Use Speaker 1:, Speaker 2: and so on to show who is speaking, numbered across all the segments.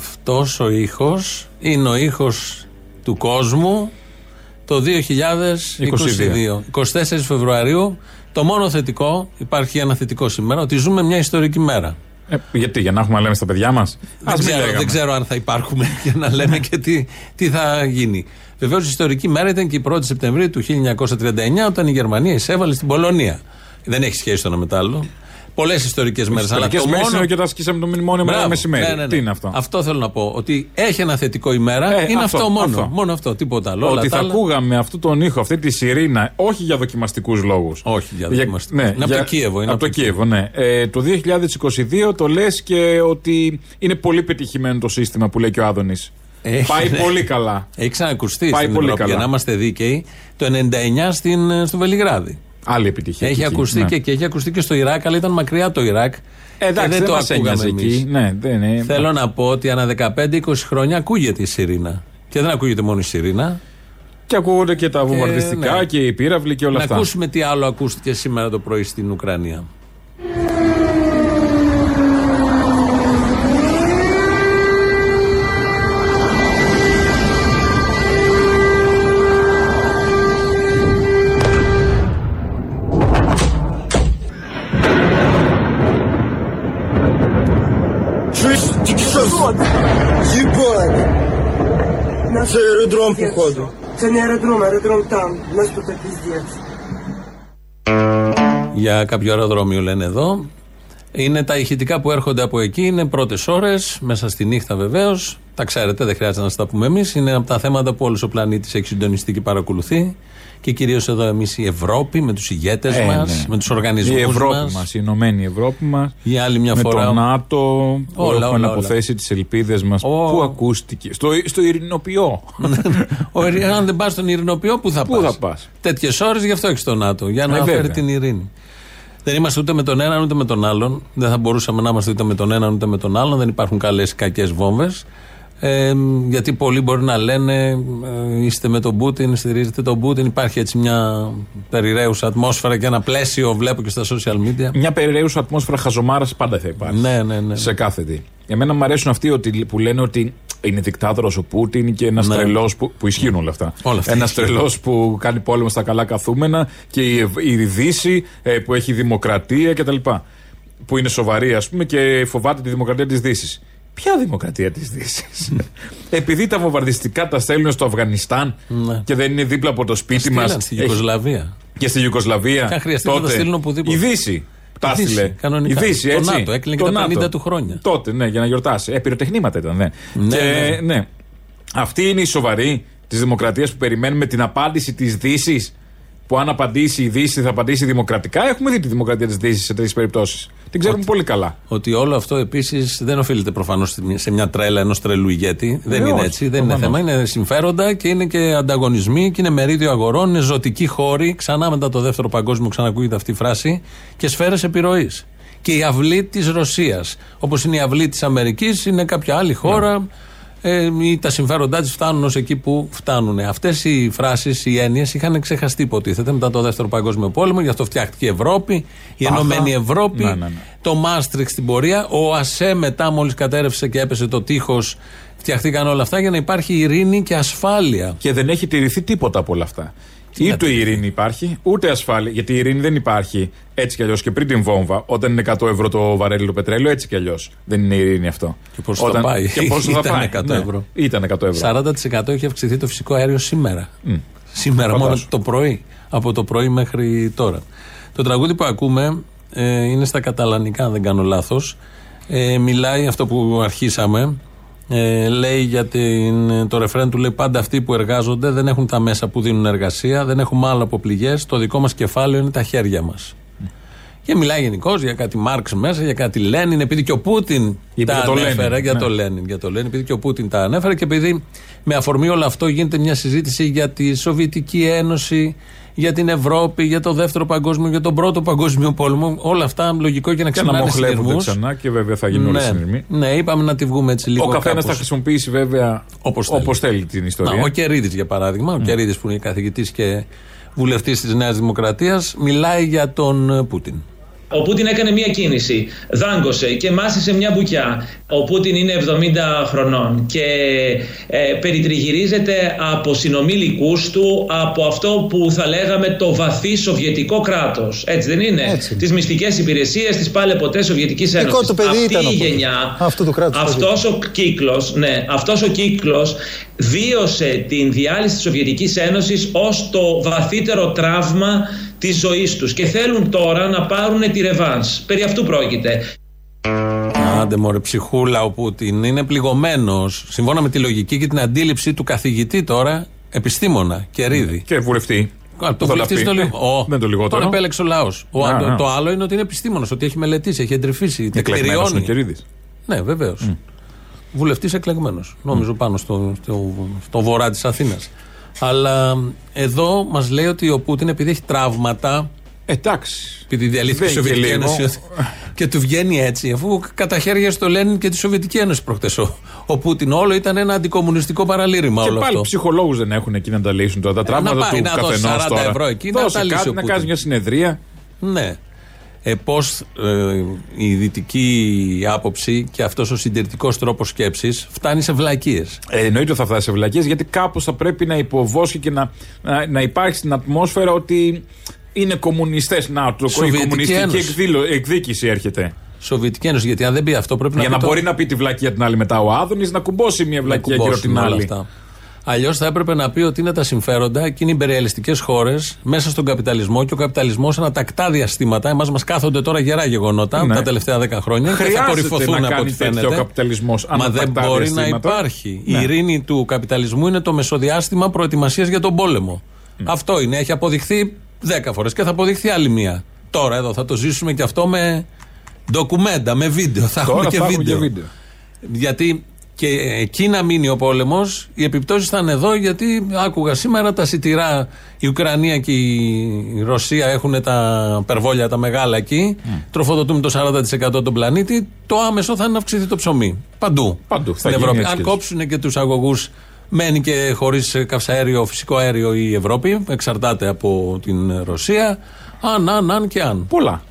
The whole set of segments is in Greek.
Speaker 1: Αυτός ο ήχος είναι ο ήχος του κόσμου το 2022. 24 Φεβρουαρίου. Το μόνο θετικό, υπάρχει ένα θετικό σήμερα, ότι ζούμε μια ιστορική μέρα.
Speaker 2: Ε, γιατί, για να έχουμε να λέμε στα παιδιά μας;
Speaker 1: Δεν ξέρω, δεν ξέρω αν θα υπάρχουμε για να λέμε και τι, τι θα γίνει. Βεβαίως, η ιστορική μέρα ήταν και η 1η Σεπτεμβρίου του 1939, όταν η Γερμανία εισέβαλε στην Πολωνία. Δεν έχει σχέση το ένα με το άλλο. Πολλές ιστορικές μέρες. Αλλά
Speaker 2: Ιστορικές
Speaker 1: το
Speaker 2: μέρες
Speaker 1: μόνο.
Speaker 2: είναι και όταν σκίσαμε το μνημόνιο μετά
Speaker 1: Μπράβο.
Speaker 2: μεσημέρι.
Speaker 1: Ναι, ναι, ναι.
Speaker 2: Τι είναι αυτό;
Speaker 1: Αυτό θέλω να πω. Ότι έχει ένα θετικό ημέρα.
Speaker 2: Ε,
Speaker 1: είναι αυτό,
Speaker 2: αυτό,
Speaker 1: μόνο.
Speaker 2: αυτό.
Speaker 1: Μόνο αυτό. Τίποτα άλλο. Όλα
Speaker 2: Ότι
Speaker 1: τα
Speaker 2: θα
Speaker 1: άλλα-
Speaker 2: ακούγαμε αυτό τον ήχο, αυτή τη σιρήνα, όχι για δοκιμαστικούς λόγους.
Speaker 1: Όχι για δοκιμαστικούς.
Speaker 2: ναι,
Speaker 1: Είναι από το Κίεβο, είναι
Speaker 2: από το
Speaker 1: από το
Speaker 2: Κίεβο, ναι. Ε, το 2022 το λες και ότι είναι πολύ πετυχημένο το σύστημα που λέει και ο Άδωνης.
Speaker 1: Έχει,
Speaker 2: Πάει
Speaker 1: ναι.
Speaker 2: πολύ καλά.
Speaker 1: Έχει ξανακουστεί
Speaker 2: Πάει
Speaker 1: στην
Speaker 2: πολύ
Speaker 1: Ευρώπη,
Speaker 2: καλά.
Speaker 1: για να είμαστε δίκαιοι. Το 99 στην, στο Βελιγράδι.
Speaker 2: Άλλη επιτυχία.
Speaker 1: Έχει
Speaker 2: και εκεί,
Speaker 1: ακουστεί
Speaker 2: ναι.
Speaker 1: και, και έχει ακουστεί και στο Ιράκ, αλλά ήταν μακριά το Ιράκ.
Speaker 2: Ε, εντάξει,
Speaker 1: και
Speaker 2: δεν,
Speaker 1: το
Speaker 2: μας
Speaker 1: ακούγαμε
Speaker 2: ένοιαζε
Speaker 1: εμείς.
Speaker 2: εκεί. Ναι, δεν είναι.
Speaker 1: Θέλω να πω ότι ανά 15-20 χρόνια ακούγεται η Σιρήνα. Και δεν ακούγεται μόνο η Σιρήνα.
Speaker 2: Και ακούγονται και τα βομβαρδιστικά
Speaker 1: ναι.
Speaker 2: και οι πύραυλοι και όλα
Speaker 1: να
Speaker 2: αυτά.
Speaker 1: ακούσουμε τι άλλο ακούστηκε σήμερα το πρωί στην Ουκρανία.
Speaker 3: Єбать! Це аеродром, походу.
Speaker 4: Це не аеродром, аеродром там. У нас тут пиздец.
Speaker 1: Για κάποιο αεροδρόμιο λένε εδώ. Είναι τα ηχητικά που έρχονται από εκεί, είναι πρώτε ώρε, μέσα στη νύχτα βεβαίω. Τα ξέρετε, δεν χρειάζεται να σα τα πούμε εμεί. Είναι από τα θέματα που όλο ο πλανήτη έχει συντονιστεί και παρακολουθεί. Και κυρίως εδώ εμείς η Ευρώπη, με τους ηγέτες
Speaker 2: Ε,
Speaker 1: μας,
Speaker 2: ναι.
Speaker 1: με τους οργανισμούς
Speaker 2: Η Ευρώπη
Speaker 1: μας.
Speaker 2: μα, η Ενωμένη Ευρώπη μας.
Speaker 1: Για άλλη μια
Speaker 2: με
Speaker 1: φορά.
Speaker 2: το ΝΑΤΟ που
Speaker 1: Όλα,
Speaker 2: έχουμε
Speaker 1: όλα,
Speaker 2: να αποθέσει τις ελπίδες μας.
Speaker 1: Ω.
Speaker 2: Πού ακούστηκε; Στο, στο ειρηνοποιό.
Speaker 1: Ο, Ιρη- αν δεν πας στον ειρηνοποιό, πού θα
Speaker 2: Πού
Speaker 1: πας
Speaker 2: θα πας;
Speaker 1: Τέτοιες ώρες γι' αυτό έχεις το ΝΑΤΟ. Για να
Speaker 2: Ε,
Speaker 1: φέρει
Speaker 2: βέβαια.
Speaker 1: την ειρήνη. Δεν είμαστε ούτε με τον έναν ούτε με τον άλλον. Δεν θα μπορούσαμε να είμαστε ούτε με τον έναν ούτε με τον άλλον. Δεν υπάρχουν καλές ή κακές βόμβες. Ε, γιατί πολλοί μπορεί να λένε ε, είστε με τον Πούτιν, στηρίζετε τον Πούτιν. Υπάρχει έτσι μια περιραίουσα ατμόσφαιρα και ένα πλαίσιο, βλέπω και στα social media.
Speaker 2: Μια περιραίουσα ατμόσφαιρα χαζομάρας πάντα θα υπάρχει.
Speaker 1: Ναι, ναι, ναι.
Speaker 2: Σε κάθε τι. Εμένα μου αρέσουν αυτοί ότι, που λένε ότι είναι δικτάτορος ο Πούτιν και ένας
Speaker 1: Ναι.
Speaker 2: τρελός που, που ισχύουν όλα αυτά.
Speaker 1: Όλα αυτά
Speaker 2: Ένας
Speaker 1: ισχύουν.
Speaker 2: τρελός που κάνει πόλεμο στα καλά καθούμενα και η, Ευ- η Δύση ε, που έχει δημοκρατία κτλ. Που είναι σοβαρή, ας πούμε, και φοβάται τη δημοκρατία της Δύσης. Ποια δημοκρατία της Δύσης; Επειδή τα βομβαρδιστικά τα στέλνουν στο Αφγανιστάν
Speaker 1: Ναι.
Speaker 2: και δεν είναι δίπλα από το σπίτι μα.
Speaker 1: Στείλαν στη Ιουγκοσλαβία.
Speaker 2: Και στη Ιουγκοσλαβία.
Speaker 1: Και αν χρειαστεί θα τα
Speaker 2: τότε
Speaker 1: στείλουν οπουδήποτε.
Speaker 2: Η Δύση. Τα
Speaker 1: Δύση,
Speaker 2: έστειλε.
Speaker 1: κανονικά.
Speaker 2: Η Δύση,
Speaker 1: Το
Speaker 2: έτσι.
Speaker 1: ΝΑΤΟ, έκλεινε και
Speaker 2: Το
Speaker 1: τα 50
Speaker 2: ΝΑΤΟ.
Speaker 1: του χρόνια.
Speaker 2: Τότε, ναι, για να γιορτάσει. Ε, πυροτεχνήματα ήταν, ναι.
Speaker 1: Ναι,
Speaker 2: και,
Speaker 1: ναι.
Speaker 2: ναι. Αυτή είναι η σοβαρή της δημοκρατίας που περιμένουμε την απάντηση της Δύσης. Που αν απαντήσει η Δύση θα απαντήσει δημοκρατικά. Έχουμε δει τη δημοκρατία της Δύσης σε τέτοιε περιπτώσεις. Την ξέρουμε πολύ καλά.
Speaker 1: Ότι όλο αυτό επίσης δεν οφείλεται προφανώς σε μια τρέλα ενός τρελού ηγέτη. δεν είναι
Speaker 2: όχι,
Speaker 1: έτσι. Δεν είναι
Speaker 2: προφανώς.
Speaker 1: θέμα. Είναι συμφέροντα και είναι και ανταγωνισμοί και είναι μερίδιο αγορών. Είναι ζωτικοί χώροι. Ξανά μετά το δεύτερο παγκόσμιο ξανακούγεται αυτή η φράση. Και σφαίρες επιρροής. Και η αυλή της Ρωσίας. Όπως είναι η αυλή της Αμερικής, είναι κάποια άλλη χώρα. Ε, ή τα συμφέροντά της φτάνουν ως εκεί που φτάνουν. Αυτές οι φράσεις, οι έννοιες είχαν ξεχαστεί, υποτίθεται, μετά το δεύτερο παγκόσμιο πόλεμο. Γι' αυτό φτιάχτηκε η Ευρώπη, η
Speaker 2: Άχα.
Speaker 1: Ενωμένη Ευρώπη,
Speaker 2: Ναι, ναι, ναι.
Speaker 1: το Μάστριξ στην πορεία. Ο ΑΣΕ μετά, μόλις κατέρευσε και έπεσε το τείχος, φτιαχτήκαν όλα αυτά για να υπάρχει ειρήνη και ασφάλεια.
Speaker 2: Και δεν έχει τηρηθεί τίποτα από όλα αυτά. Ούτε η ειρήνη υπάρχει, ούτε ασφάλεια. Γιατί η ειρήνη δεν υπάρχει έτσι κι αλλιώς και πριν την βόμβα. Όταν είναι 100 ευρώ το βαρέλι το πετρέλαιο, έτσι κι αλλιώς. Δεν είναι ειρήνη αυτό.
Speaker 1: Και πόσο θα πάει;
Speaker 2: Και πόσο θα
Speaker 1: Ήταν
Speaker 2: πάει.
Speaker 1: 100
Speaker 2: Ναι,
Speaker 1: ευρώ.
Speaker 2: Ήταν 100 ευρώ.
Speaker 1: 40% έχει αυξηθεί το φυσικό αέριο σήμερα. Σήμερα, μόνο
Speaker 2: Φαντάσου.
Speaker 1: το πρωί. Από το πρωί μέχρι τώρα. Το τραγούδι που ακούμε ε, είναι στα καταλανικά, αν δεν κάνω λάθος. Ε, μιλάει αυτό που αρχίσαμε. Ε, λέει για την, το ρεφρέν του λέει πάντα αυτοί που εργάζονται δεν έχουν τα μέσα που δίνουν εργασία, δεν έχουμε άλλο από πληγές. Το δικό μας κεφάλαιο είναι τα χέρια μας. Και μιλάει γενικώς για κάτι Μάρξ μέσα, για κάτι Λένιν, επειδή και ο Πούτιν
Speaker 2: Είπε
Speaker 1: τα
Speaker 2: για το
Speaker 1: ανέφερε.
Speaker 2: Λένιν,
Speaker 1: για
Speaker 2: ναι.
Speaker 1: το Λένιν, για το Λένιν, επειδή και ο Πούτιν τα ανέφερε και επειδή με αφορμή όλο αυτό γίνεται μια συζήτηση για τη Σοβιετική Ένωση, για την Ευρώπη, για το δεύτερο παγκόσμιο, για τον πρώτο παγκόσμιο πόλεμο. Όλα αυτά λογικό και να
Speaker 2: Και να
Speaker 1: ξυπνάνε
Speaker 2: μοχλεύονται
Speaker 1: συνειρμούς.
Speaker 2: ξανά και βέβαια θα γίνουν όλοι
Speaker 1: Ναι,
Speaker 2: συνειρμοί.
Speaker 1: ναι, είπαμε να τη βγούμε έτσι λίγο.
Speaker 2: Ο καθένας
Speaker 1: κάπως.
Speaker 2: θα χρησιμοποιήσει βέβαια
Speaker 1: Όπως θέλει.
Speaker 2: όπως θέλει την ιστορία.
Speaker 1: Να, ο Κερίδης, για παράδειγμα, ο Κερίδης που είναι καθηγητής και βουλευτής της Νέας Δημοκρατίας, μιλάει για τον ε, Πούτιν.
Speaker 5: Ο Πούτιν έκανε μία κίνηση, δάγκωσε και μάσησε μια μπουκιά. Ο Πούτιν είναι 70 χρονών και ε, περιτριγυρίζεται από συνομήλικούς του από αυτό που θα λέγαμε το βαθύ σοβιετικό κράτος. Έτσι δεν είναι;
Speaker 6: Έτσι.
Speaker 5: Τις μυστικές υπηρεσίες της πάλι ποτέ Σοβιετικής
Speaker 6: Δικό
Speaker 5: Ένωσης.
Speaker 6: του παιδί
Speaker 5: Αυτή
Speaker 6: ήταν ο
Speaker 5: η
Speaker 6: Πούτιν.
Speaker 5: γενιά,
Speaker 6: Αυτού του κράτους
Speaker 5: αυτός ο κύκλος, ναι, αυτός ο κύκλος βίωσε την διάλυση της Σοβιετικής Ένωσης ως το βαθύτερο τραύμα της ζωής τους και θέλουν τώρα να πάρουν τη ρεβάνς. Περί αυτού πρόκειται.
Speaker 1: Άντε μωρέ ψυχούλα ο Πούτιν είναι πληγωμένος. Σύμφωνα με τη λογική και την αντίληψη του καθηγητή τώρα, επιστήμονα, Κερίδη.
Speaker 2: Και βουλευτή.
Speaker 1: Α, Το
Speaker 2: Που θα τα
Speaker 1: βουλευτής
Speaker 2: πει.
Speaker 1: είναι το λίγο.
Speaker 2: Δεν είναι το λιγότερο.
Speaker 1: Τον επέλεξε ο λαός.
Speaker 2: Α, α.
Speaker 1: Το άλλο είναι ότι είναι επιστήμονας, ότι έχει μελετήσει, έχει εντρυφήσει,
Speaker 2: Εκλεγμένος είναι
Speaker 1: τεκμηριώνει.
Speaker 2: ο Κερίδης.
Speaker 1: Ναι, βεβαίως. Βουλευτής εκλεγμένος. Νομίζω πάνω στο, στο, στο βορρά της Αθήνας. Αλλά εδώ μας λέει ότι ο Πούτιν επειδή έχει τραύματα,
Speaker 2: Εντάξει.
Speaker 1: επειδή διαλύθηκε η
Speaker 2: Δεν
Speaker 1: Σοβιετική
Speaker 2: και λίγο.
Speaker 1: Ένωση ότι- και του βγαίνει έτσι, αφού κατά χέρια στο Λένιν και τη Σοβιετική Ένωση προχτές ο, ο Πούτιν. Όλο ήταν ένα αντικομουνιστικό παραλήρημα
Speaker 2: Και
Speaker 1: όλο
Speaker 2: πάλι
Speaker 1: αυτό.
Speaker 2: ψυχολόγους δεν έχουν εκεί να τα λύσουν τώρα. Τα τραύματα
Speaker 1: να πάει
Speaker 2: του
Speaker 1: να δώσει
Speaker 2: καθενός
Speaker 1: 40
Speaker 2: τώρα.
Speaker 1: ευρώ εκεί, να
Speaker 2: Δώσε
Speaker 1: τα λύσει
Speaker 2: κάτι,
Speaker 1: ο
Speaker 2: να
Speaker 1: Πούτιν.
Speaker 2: κάνει μια συνεδρία.
Speaker 1: Ναι. Ε, Πώς ε, η δυτική άποψη και αυτός ο συντηρητικός τρόπος σκέψης φτάνει σε βλακίες.
Speaker 2: Ε, εννοείται ότι θα φτάσει σε βλακίες γιατί κάπως θα πρέπει να υποβόσχει και να, να, να υπάρχει στην ατμόσφαιρα ότι είναι κομμουνιστές. Να, το η
Speaker 1: Σοβιετική
Speaker 2: κομμουνιστική
Speaker 1: Ένωση.
Speaker 2: εκδήλω, εκδίκηση έρχεται.
Speaker 1: Σοβιετική Ένωση, γιατί αν δεν πει αυτό πρέπει
Speaker 2: Για
Speaker 1: να
Speaker 2: να
Speaker 1: πει το-
Speaker 2: μπορεί να πει τη βλακία την άλλη μετά ο Άδωνης, να κουμπώσει μια
Speaker 1: να
Speaker 2: βλακία γύρω
Speaker 1: κουμπώσουν
Speaker 2: την
Speaker 1: όλα
Speaker 2: άλλη.
Speaker 1: αυτά. Αλλιώς θα έπρεπε να πει ότι είναι τα συμφέροντα και είναι υπεριαλιστικές χώρες μέσα στον καπιταλισμό και ο καπιταλισμός ανατακτά διαστήματα. Εμάς μας κάθονται τώρα γερά γεγονότα
Speaker 2: Ναι.
Speaker 1: τα τελευταία δέκα χρόνια και θα
Speaker 2: Χρειάζεται
Speaker 1: κορυφωθούν
Speaker 2: να
Speaker 1: από
Speaker 2: κάνει
Speaker 1: ό,τι
Speaker 2: τέτοιο
Speaker 1: φαίνεται.
Speaker 2: ο καπιταλισμός
Speaker 1: Μα δεν
Speaker 2: ανατακτά
Speaker 1: μπορεί να
Speaker 2: διαστήματα.
Speaker 1: υπάρχει.
Speaker 2: Ναι.
Speaker 1: Η ειρήνη του καπιταλισμού είναι το μεσοδιάστημα προετοιμασίας για τον πόλεμο.
Speaker 2: Ναι.
Speaker 1: Αυτό είναι. Έχει αποδειχθεί δέκα φορές και θα αποδειχθεί άλλη μία. Τώρα εδώ θα το ζήσουμε και αυτό με ντοκουμέντα, με βίντεο. Θα έχουμε
Speaker 2: Τώρα
Speaker 1: και
Speaker 2: θα έχουμε
Speaker 1: βίντεο.
Speaker 2: και βίντεο.
Speaker 1: Γιατί και εκεί να μείνει ο πόλεμος, οι επιπτώσεις θα είναι εδώ. Γιατί άκουγα σήμερα τα σιτηρά, η Ουκρανία και η Ρωσία έχουν τα περβόλια τα μεγάλα εκεί. Τροφοδοτούν το 40% τον πλανήτη. Το άμεσο θα είναι να αυξηθεί το ψωμί. Παντού.
Speaker 2: Παντού. Θα
Speaker 1: Στην
Speaker 2: γίνει
Speaker 1: Ευρώπη.
Speaker 2: έτσι
Speaker 1: Αν
Speaker 2: κι έτσι.
Speaker 1: κόψουν και τους αγωγούς, μένει και χωρίς καυσαέριο, φυσικό αέριο η Ευρώπη. Εξαρτάται από την Ρωσία. Αν, αν, αν και αν.
Speaker 2: Πολλά.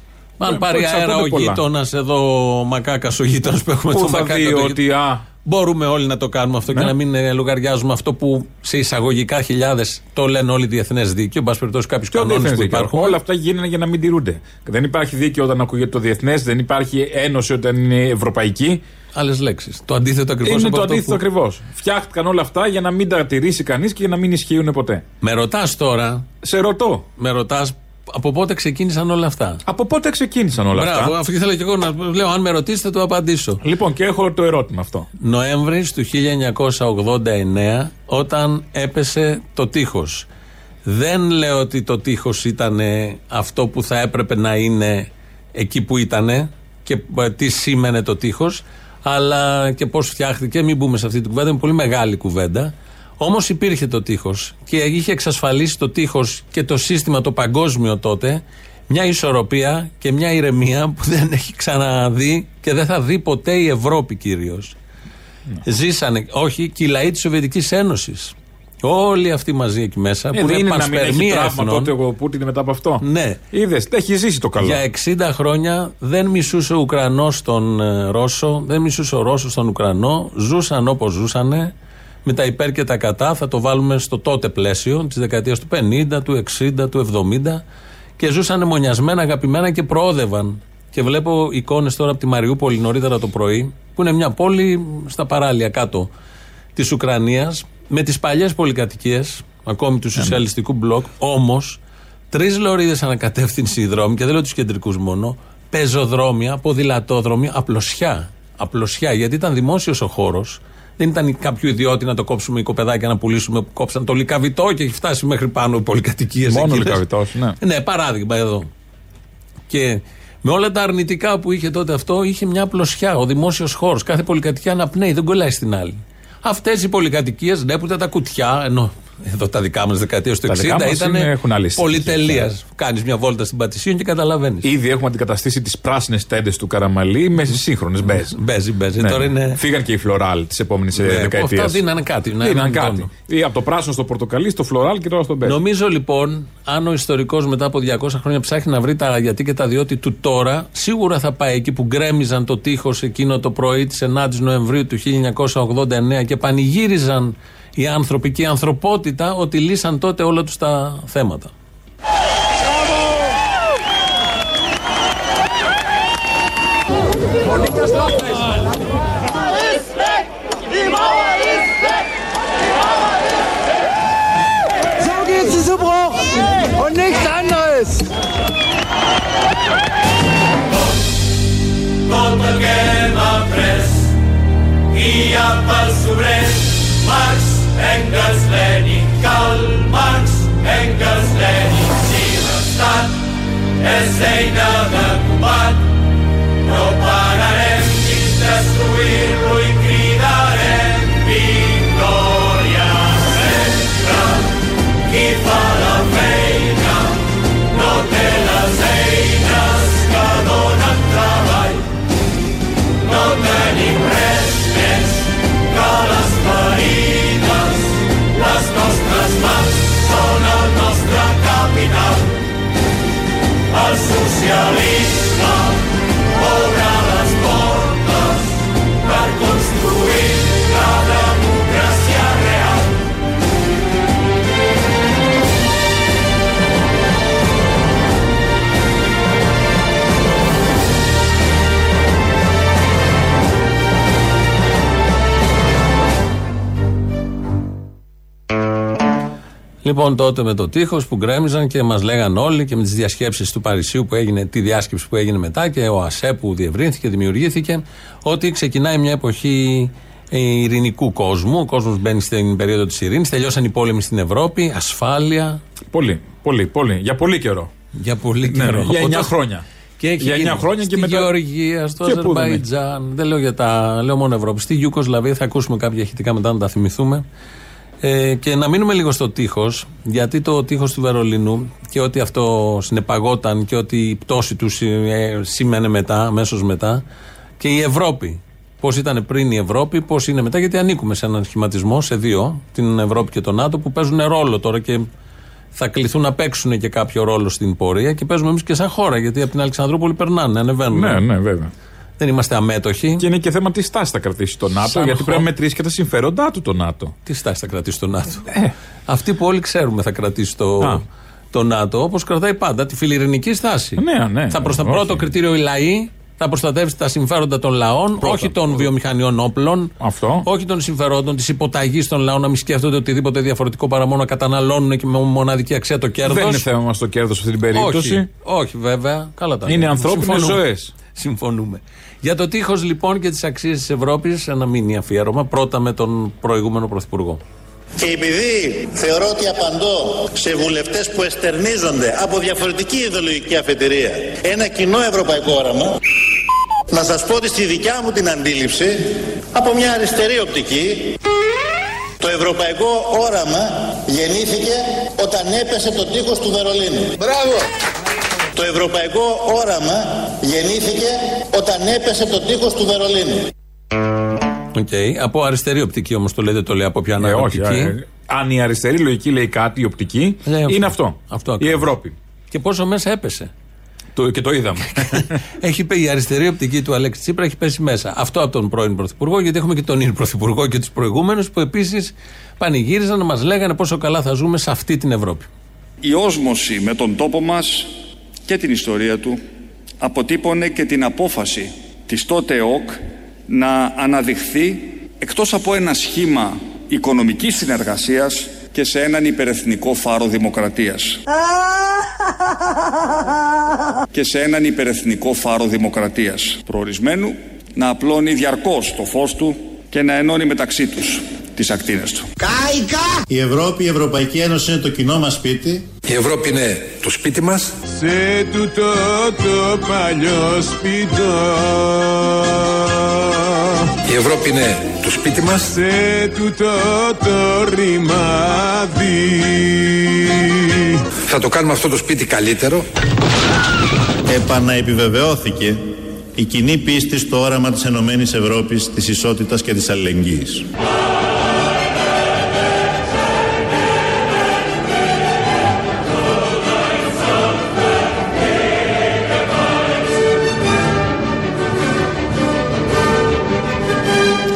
Speaker 1: Αν
Speaker 2: Ε,
Speaker 1: πάρει
Speaker 2: εξαρτώνται
Speaker 1: αέρα ο
Speaker 2: πολλά.
Speaker 1: γείτονας εδώ, μακάκας ο γείτονας που έχουμε
Speaker 2: Πού
Speaker 1: το
Speaker 2: θα
Speaker 1: μακάκα.
Speaker 2: δει
Speaker 1: το
Speaker 2: ότι
Speaker 1: γείτονα.
Speaker 2: α,
Speaker 1: Μπορούμε όλοι να το κάνουμε αυτό
Speaker 2: Ναι.
Speaker 1: και να μην ε, λογαριάζουμε αυτό που σε εισαγωγικά χιλιάδες το λένε όλοι διεθνές δίκαιο. Εν πάση περιπτώσει, κάποιους
Speaker 2: Ποιο
Speaker 1: κανόνες
Speaker 2: διεθνές
Speaker 1: που
Speaker 2: δίκαιο.
Speaker 1: υπάρχουν.
Speaker 2: Όλα αυτά γίνανε για να μην τηρούνται. Δεν υπάρχει δίκαιο όταν ακούγεται το διεθνές, δεν υπάρχει ένωση όταν είναι ευρωπαϊκή.
Speaker 1: Άλλες λέξεις. Το αντίθετο ακριβώς
Speaker 2: είναι
Speaker 1: από
Speaker 2: το
Speaker 1: αυτό
Speaker 2: αντίθετο
Speaker 1: που...
Speaker 2: ακριβώς. Φτιάχτηκαν όλα αυτά για να μην τα τηρήσει κανείς και για να μην ισχύουν ποτέ.
Speaker 1: Με ρωτάς τώρα,
Speaker 2: Σε ρωτώ,
Speaker 1: με ρωτάς από πότε ξεκίνησαν όλα αυτά;
Speaker 2: από πότε ξεκίνησαν όλα
Speaker 1: Μπράβο,
Speaker 2: αυτά;
Speaker 1: αυτό ήθελα και εγώ να λέω. Αν με ρωτήσετε, θα το απαντήσω.
Speaker 2: Λοιπόν, και έχω το ερώτημα αυτό.
Speaker 1: Νοέμβρη του 1989 όταν έπεσε το τείχος. Δεν λέω ότι το τείχος ήταν αυτό που θα έπρεπε να είναι εκεί που ήταν και ε, τι σήμαινε το τείχος αλλά και πώς φτιάχτηκε, μην μπούμε σε αυτή την κουβέντα, είναι πολύ μεγάλη κουβέντα. Όμως υπήρχε το τείχος και είχε εξασφαλίσει το τείχος και το σύστημα το παγκόσμιο τότε μια ισορροπία και μια ηρεμία που δεν έχει ξαναδεί και δεν θα δει ποτέ η Ευρώπη κυρίως. Ζήσανε, όχι, και οι λαοί της Σοβιετικής Ένωσης. Όλοι αυτοί μαζί εκεί μέσα,
Speaker 2: Ε,
Speaker 1: που
Speaker 2: δεν
Speaker 1: είναι
Speaker 2: είναι να μην έχει
Speaker 1: πανσπερμία
Speaker 2: τραύμα
Speaker 1: εθνών,
Speaker 2: τότε ο Πούτιν μετά από αυτό.
Speaker 1: Ναι.
Speaker 2: Είδες, τα έχει ζήσει το καλό.
Speaker 1: για 60 χρόνια δεν μισούσε ο Ουκρανός τον ε, Ρώσο, δεν μισούσε ο Ρώσος τον Ουκρανό, ζούσαν όπως ζούσανε, με τα υπέρ και τα κατά, θα το βάλουμε στο τότε πλαίσιο, της δεκαετίας του 50, του 60, του 70, και ζούσαν μονιασμένα, αγαπημένα και προόδευαν. Και βλέπω εικόνες τώρα από τη Μαριούπολη νωρίτερα το πρωί, που είναι μια πόλη στα παράλια κάτω της Ουκρανίας, με τις παλιές πολυκατοικίες, ακόμη του σοσιαλιστικού μπλοκ, όμως Τρεις λωρίδες ανακατεύθυνση δρόμοι, και δεν λέω τους κεντρικούς μόνο, πεζοδρόμια, ποδηλατόδρομοι, απλωσιά. Απλωσιά, γιατί ήταν δημόσιος ο χώρος. Δεν ήταν κάποιο ιδιότητα να το κόψουμε οικοπεδάκια να πουλήσουμε που κόψαν το λικαβιτό και έχει φτάσει μέχρι πάνω οι πολυκατοικίες.
Speaker 2: Μόνο λικαβιτός, ναι.
Speaker 1: Ναι, παράδειγμα εδώ. Και με όλα τα αρνητικά που είχε τότε αυτό, είχε μια απλωσιά. Ο δημόσιος χώρος. Κάθε πολυκατοικία αναπνέει, δεν κολλάει στην άλλη. Αυτές οι πολυκατοικίες, ναι, που ήταν τα κουτιά, ενώ εδώ τα δικά μας δεκαετία του 60 ήταν πολυτελείας. Κάνεις μια βόλτα στην Πατησίων και καταλαβαίνεις.
Speaker 2: Ήδη έχουμε αντικαταστήσει τις πράσινες τέντες του Καραμαλή με σύγχρονες μπέζ.
Speaker 1: Μπέζι, μπέζι.
Speaker 2: Ναι.
Speaker 1: Τώρα είναι...
Speaker 2: Φύγαν και οι φλωράλ τη επόμενη ναι, δεκαετία.
Speaker 1: Αυτά δίνανε κάτι.
Speaker 2: Να δίνανε κάτι. Ή από το πράσινο στο πορτοκαλί, στο φλωράλ και τώρα στο μπέζ.
Speaker 1: Νομίζω λοιπόν, αν ο ιστορικός μετά από 200 χρόνια ψάχνει να βρει τα γιατί και τα διότι του τώρα, σίγουρα θα πάει εκεί που γκρέμιζαν το τείχος εκείνο το πρωί της 9η Νοεμβρίου του 1989 και πανηγύριζαν οι άνθρωποι και η ανθρωπότητα ότι λύσαν τότε όλα τους τα θέματα.
Speaker 4: So geht's zu Bruch und nichts anderes.
Speaker 7: Tot el Engels Lenin, Karl Marx, Engels Lenin, Sierra Stadt, es er zijn namen.
Speaker 1: Λοιπόν, τότε με το τείχος που γκρέμιζαν και μας λέγαν όλοι και με τις διασκέψεις του Παρισίου που έγινε, τη διάσκεψη που έγινε μετά και ο ΑΣΕ που διευρύνθηκε, δημιουργήθηκε, ότι ξεκινάει μια εποχή ε, ειρηνικού κόσμου. Ο κόσμος μπαίνει στην περίοδο της ειρήνης. Τελειώσαν οι πόλεμοι στην Ευρώπη, ασφάλεια.
Speaker 2: Πολύ, πολύ, πολύ. Για πολύ καιρό.
Speaker 1: Για πολύ
Speaker 2: Ναι,
Speaker 1: καιρό.
Speaker 2: ναι, για 9
Speaker 1: Οπότε-
Speaker 2: χρόνια.
Speaker 1: Και έχει
Speaker 2: Για
Speaker 1: γίνει
Speaker 2: 9 χρόνια και
Speaker 1: στη
Speaker 2: μετά-
Speaker 1: Γεωργία, στο
Speaker 2: Και πού δεν
Speaker 1: Αζερβαϊτζάν. Δεν λέω για τα. Λέω μόνο Ευρώπη. Στη Ιουκοσλαβία θα ακούσουμε κάποια ηχητικά μετά να τα θυμηθούμε. Ε, και να μείνουμε λίγο στο τείχος, γιατί το τείχος του Βερολίνου και ότι αυτό συνεπαγόταν και ότι η πτώση του σι- ε, σήμαινε μετά, αμέσως μετά, και η Ευρώπη. Πώς ήταν πριν η Ευρώπη, πώς είναι μετά, γιατί ανήκουμε σε έναν σχηματισμό, σε δύο, την Ευρώπη και τον ΝΑΤΟ, που παίζουν ρόλο τώρα και θα κληθούν να παίξουν και κάποιο ρόλο στην πορεία και παίζουμε εμείς και σαν χώρα, γιατί από την Αλεξανδρούπολη περνάνε, ανεβαίνουν.
Speaker 2: Ναι, ναι, βέβαια.
Speaker 1: Δεν είμαστε αμέτωχοι.
Speaker 2: Και είναι και θέμα τι στάση θα κρατήσει το ΝΑΤΟ,
Speaker 1: Σαν
Speaker 2: γιατί
Speaker 1: χω-
Speaker 2: πρέπει να μετρήσει και τα συμφέροντά του το ΝΑΤΟ.
Speaker 1: Τι στάση θα κρατήσει το ΝΑΤΟ; Αυτή που όλοι ξέρουμε θα κρατήσει το,
Speaker 2: Ε. Α.
Speaker 1: το ΝΑΤΟ, όπως κρατάει πάντα, τη φιλιρινική στάση.
Speaker 2: Ναι, ναι.
Speaker 1: Θα προς το
Speaker 2: Όχι.
Speaker 1: πρώτο κριτήριο οι λαοί, θα προστατεύσει τα συμφέροντα των λαών,
Speaker 2: Πρώτα.
Speaker 1: όχι των βιομηχανιών όπλων,
Speaker 2: Αυτό.
Speaker 1: όχι των συμφερόντων, της υποταγής των λαών, να μην σκέφτονται οτιδήποτε διαφορετικό παρά μόνο να καταναλώνουν και με μοναδική αξία το κέρδος.
Speaker 2: Δεν είναι θέμα μας το κέρδος σε αυτή την περίπτωση.
Speaker 1: Όχι, όχι βέβαια. Καλά τα
Speaker 2: Είναι
Speaker 1: λέμε.
Speaker 2: ανθρώπινες
Speaker 1: Συμφωνούμε.
Speaker 2: Ζωές.
Speaker 1: Συμφωνούμε. Για το τείχος λοιπόν και τις αξίες της Ευρώπης, ένα μήνυμα αφιέρωμα. Πρώτα με τον προηγούμενο Πρωθυπουργό.
Speaker 6: Και επειδή θεωρώ ότι απαντώ σε βουλευτές που εστερνίζονται από διαφορετική ιδεολογική αφετηρία ένα κοινό ευρωπαϊκό όραμα, να σας πω ότι στη δικιά μου την αντίληψη, από μια αριστερή οπτική, το ευρωπαϊκό όραμα γεννήθηκε όταν έπεσε το τείχος του Βερολίνου. Μπράβο! Το ευρωπαϊκό όραμα γεννήθηκε όταν έπεσε το τείχος του Βερολίνου.
Speaker 1: Οκ. Από αριστερή οπτική όμως το λέτε, το λέει από ποια
Speaker 2: Ε, όχι.
Speaker 1: οπτική.
Speaker 2: ε, αν η αριστερή λογική λέει κάτι, η οπτική,
Speaker 1: Λέει αυτό.
Speaker 2: είναι αυτό.
Speaker 1: Αυτό
Speaker 2: η
Speaker 1: ακριβώς.
Speaker 2: Ευρώπη.
Speaker 1: Και πόσο μέσα έπεσε.
Speaker 2: Το, και το είδαμε.
Speaker 1: έχει πει η αριστερή οπτική του Αλέξη Τσίπρα έχει πέσει μέσα. Αυτό από τον πρώην Πρωθυπουργό, γιατί έχουμε και τον ίδιο Πρωθυπουργό και τους προηγούμενους που επίσης πανηγύριζαν να μας λέγανε πόσο καλά θα ζούμε σε αυτή την Ευρώπη.
Speaker 8: Η όσμωση με τον τόπο μας και την ιστορία του αποτύπωνε και την απόφαση της τότε ΕΟΚ να αναδειχθεί εκτός από ένα σχήμα οικονομικής συνεργασίας και σε έναν υπερεθνικό φάρο δημοκρατίας. Και σε έναν υπερεθνικό φάρο δημοκρατίας προορισμένου να απλώνει διαρκώς το φως του και να ενώνει μεταξύ τους τις ακτίνες του.
Speaker 3: Κάικα! Η Ευρώπη, η Ευρωπαϊκή Ένωση είναι το κοινό μας σπίτι.
Speaker 9: Η Ευρώπη είναι το σπίτι μας.
Speaker 4: Σε τούτο το παλιό σπιτό
Speaker 9: Η Ευρώπη είναι το σπίτι μας.
Speaker 4: Σε τούτο το ρημάδι
Speaker 9: Θα το κάνουμε αυτό το σπίτι καλύτερο.
Speaker 3: Επαναεπιβεβαιώθηκε η κοινή πίστη στο όραμα της Ενωμένης Ευρώπης, της ισότητας και της αλληλεγγύης.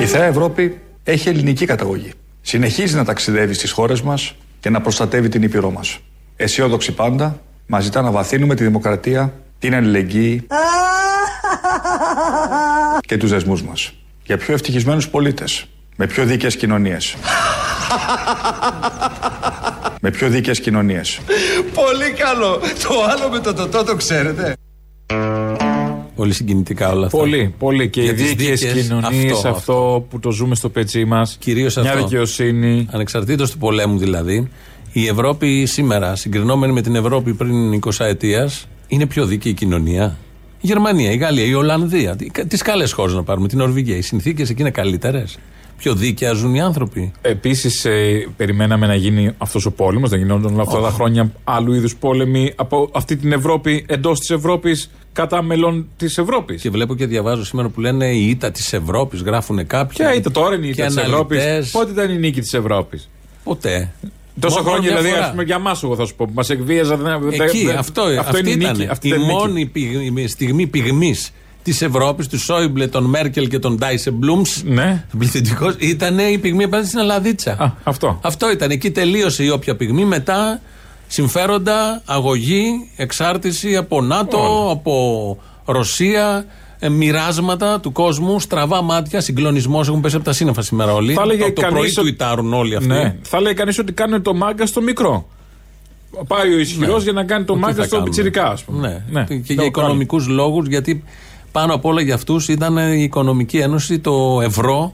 Speaker 10: Η Θεά Ευρώπη έχει ελληνική καταγωγή. Συνεχίζει να ταξιδεύει στις χώρες μας και να προστατεύει την Ήπειρό μας. Αισιόδοξη πάντα, μας ζητά να βαθύνουμε τη δημοκρατία, την αλληλεγγύη και τους δεσμούς μας. Για πιο ευτυχισμένους πολίτες, με πιο δίκαιες κοινωνίες. με πιο δίκαιες κοινωνίες.
Speaker 4: Πολύ καλό Το άλλο με το τοτό το ξέρετε
Speaker 1: Πολύ συγκινητικά όλα αυτά.
Speaker 2: Πολύ, πολύ. Και οι
Speaker 1: Για τις
Speaker 2: δίκαιες
Speaker 1: δίκαιες,
Speaker 2: κοινωνίες, αυτό,
Speaker 1: αυτό,
Speaker 2: που το ζούμε στο πετσί μας.
Speaker 1: Κυρίως
Speaker 2: Μια
Speaker 1: αυτό.
Speaker 2: δικαιοσύνη.
Speaker 1: Ανεξαρτήτως του πολέμου δηλαδή, η Ευρώπη σήμερα, συγκρινόμενη με την Ευρώπη πριν 20 ετίας, είναι πιο δίκαιη η κοινωνία. Η Γερμανία, η Γαλλία, η Ολλανδία. Τι καλές χώρες να πάρουμε, την Νορβηγία. Οι συνθήκες εκεί είναι καλύτερες. Πιο δίκαια ζουν οι άνθρωποι.
Speaker 2: Επίσης, ε, περιμέναμε να γίνει αυτός ο πόλεμος, δεν γινόταν όλα αυτά τα χρόνια άλλου είδους πόλεμοι από αυτή την Ευρώπη, εντός της Ευρώπης, κατά μελών της Ευρώπης.
Speaker 1: Και βλέπω και διαβάζω σήμερα που λένε η ήττα της Ευρώπης, γράφουν κάποιοι.
Speaker 2: Ποια ήταν τώρα είναι η
Speaker 1: και
Speaker 2: ήττα της Ευρώπης;
Speaker 1: αναλυτές.
Speaker 2: Πότε ήταν η νίκη της Ευρώπης;
Speaker 1: Ποτέ.
Speaker 2: Τόσα
Speaker 1: Μόνο
Speaker 2: χρόνια
Speaker 1: μια
Speaker 2: δηλαδή,
Speaker 1: φορά.
Speaker 2: ας πούμε, για εμάς, εγώ θα σου πω, που μας εκβίαζαν. δεν-
Speaker 1: Εκεί,
Speaker 2: δεν-
Speaker 1: αυτό,
Speaker 2: αυτό
Speaker 1: αυτή
Speaker 2: είναι η
Speaker 1: ήταν.
Speaker 2: νίκη. Αυτή
Speaker 1: η
Speaker 2: δεν είναι νίκη.
Speaker 1: μόνη πυγ- στιγμή πυγμής της Ευρώπης, του Σόιμπλε, τον Μέρκελ και τον Ντάισε Μπλουμς.
Speaker 2: Ναι.
Speaker 1: Πληθυντικός, ήταν η πυγμή απέναντι στην Ελλαδίτσα.
Speaker 2: Α, αυτό.
Speaker 1: Αυτό ήταν. Εκεί τελείωσε η όποια πυγμή. Μετά συμφέροντα, αγωγή, εξάρτηση από ΝΑΤΟ, από Ρωσία, ε, μοιράσματα του κόσμου, στραβά μάτια, συγκλονισμός. Έχουν πέσει από τα σύννεφα σήμερα όλοι.
Speaker 2: Θα έλεγε
Speaker 1: το, το
Speaker 2: κανείς
Speaker 1: πρωί
Speaker 2: ότι-
Speaker 1: του ητάρουν όλοι αυτοί.
Speaker 2: Ναι. Θα λέει κανείς ότι κάνουν το μάγκα στο μικρό. Πάει ο ισχυρός
Speaker 1: Ναι.
Speaker 2: για να κάνει το
Speaker 1: Τι
Speaker 2: μάγκα
Speaker 1: θα
Speaker 2: στο
Speaker 1: κάνουμε.
Speaker 2: πιτσιρικά, ας πούμε.
Speaker 1: Ναι. Και για
Speaker 2: Το
Speaker 1: οικονομικούς λόγους, γιατί πάνω απ' όλα για αυτούς ήταν η Οικονομική Ένωση, το ευρώ,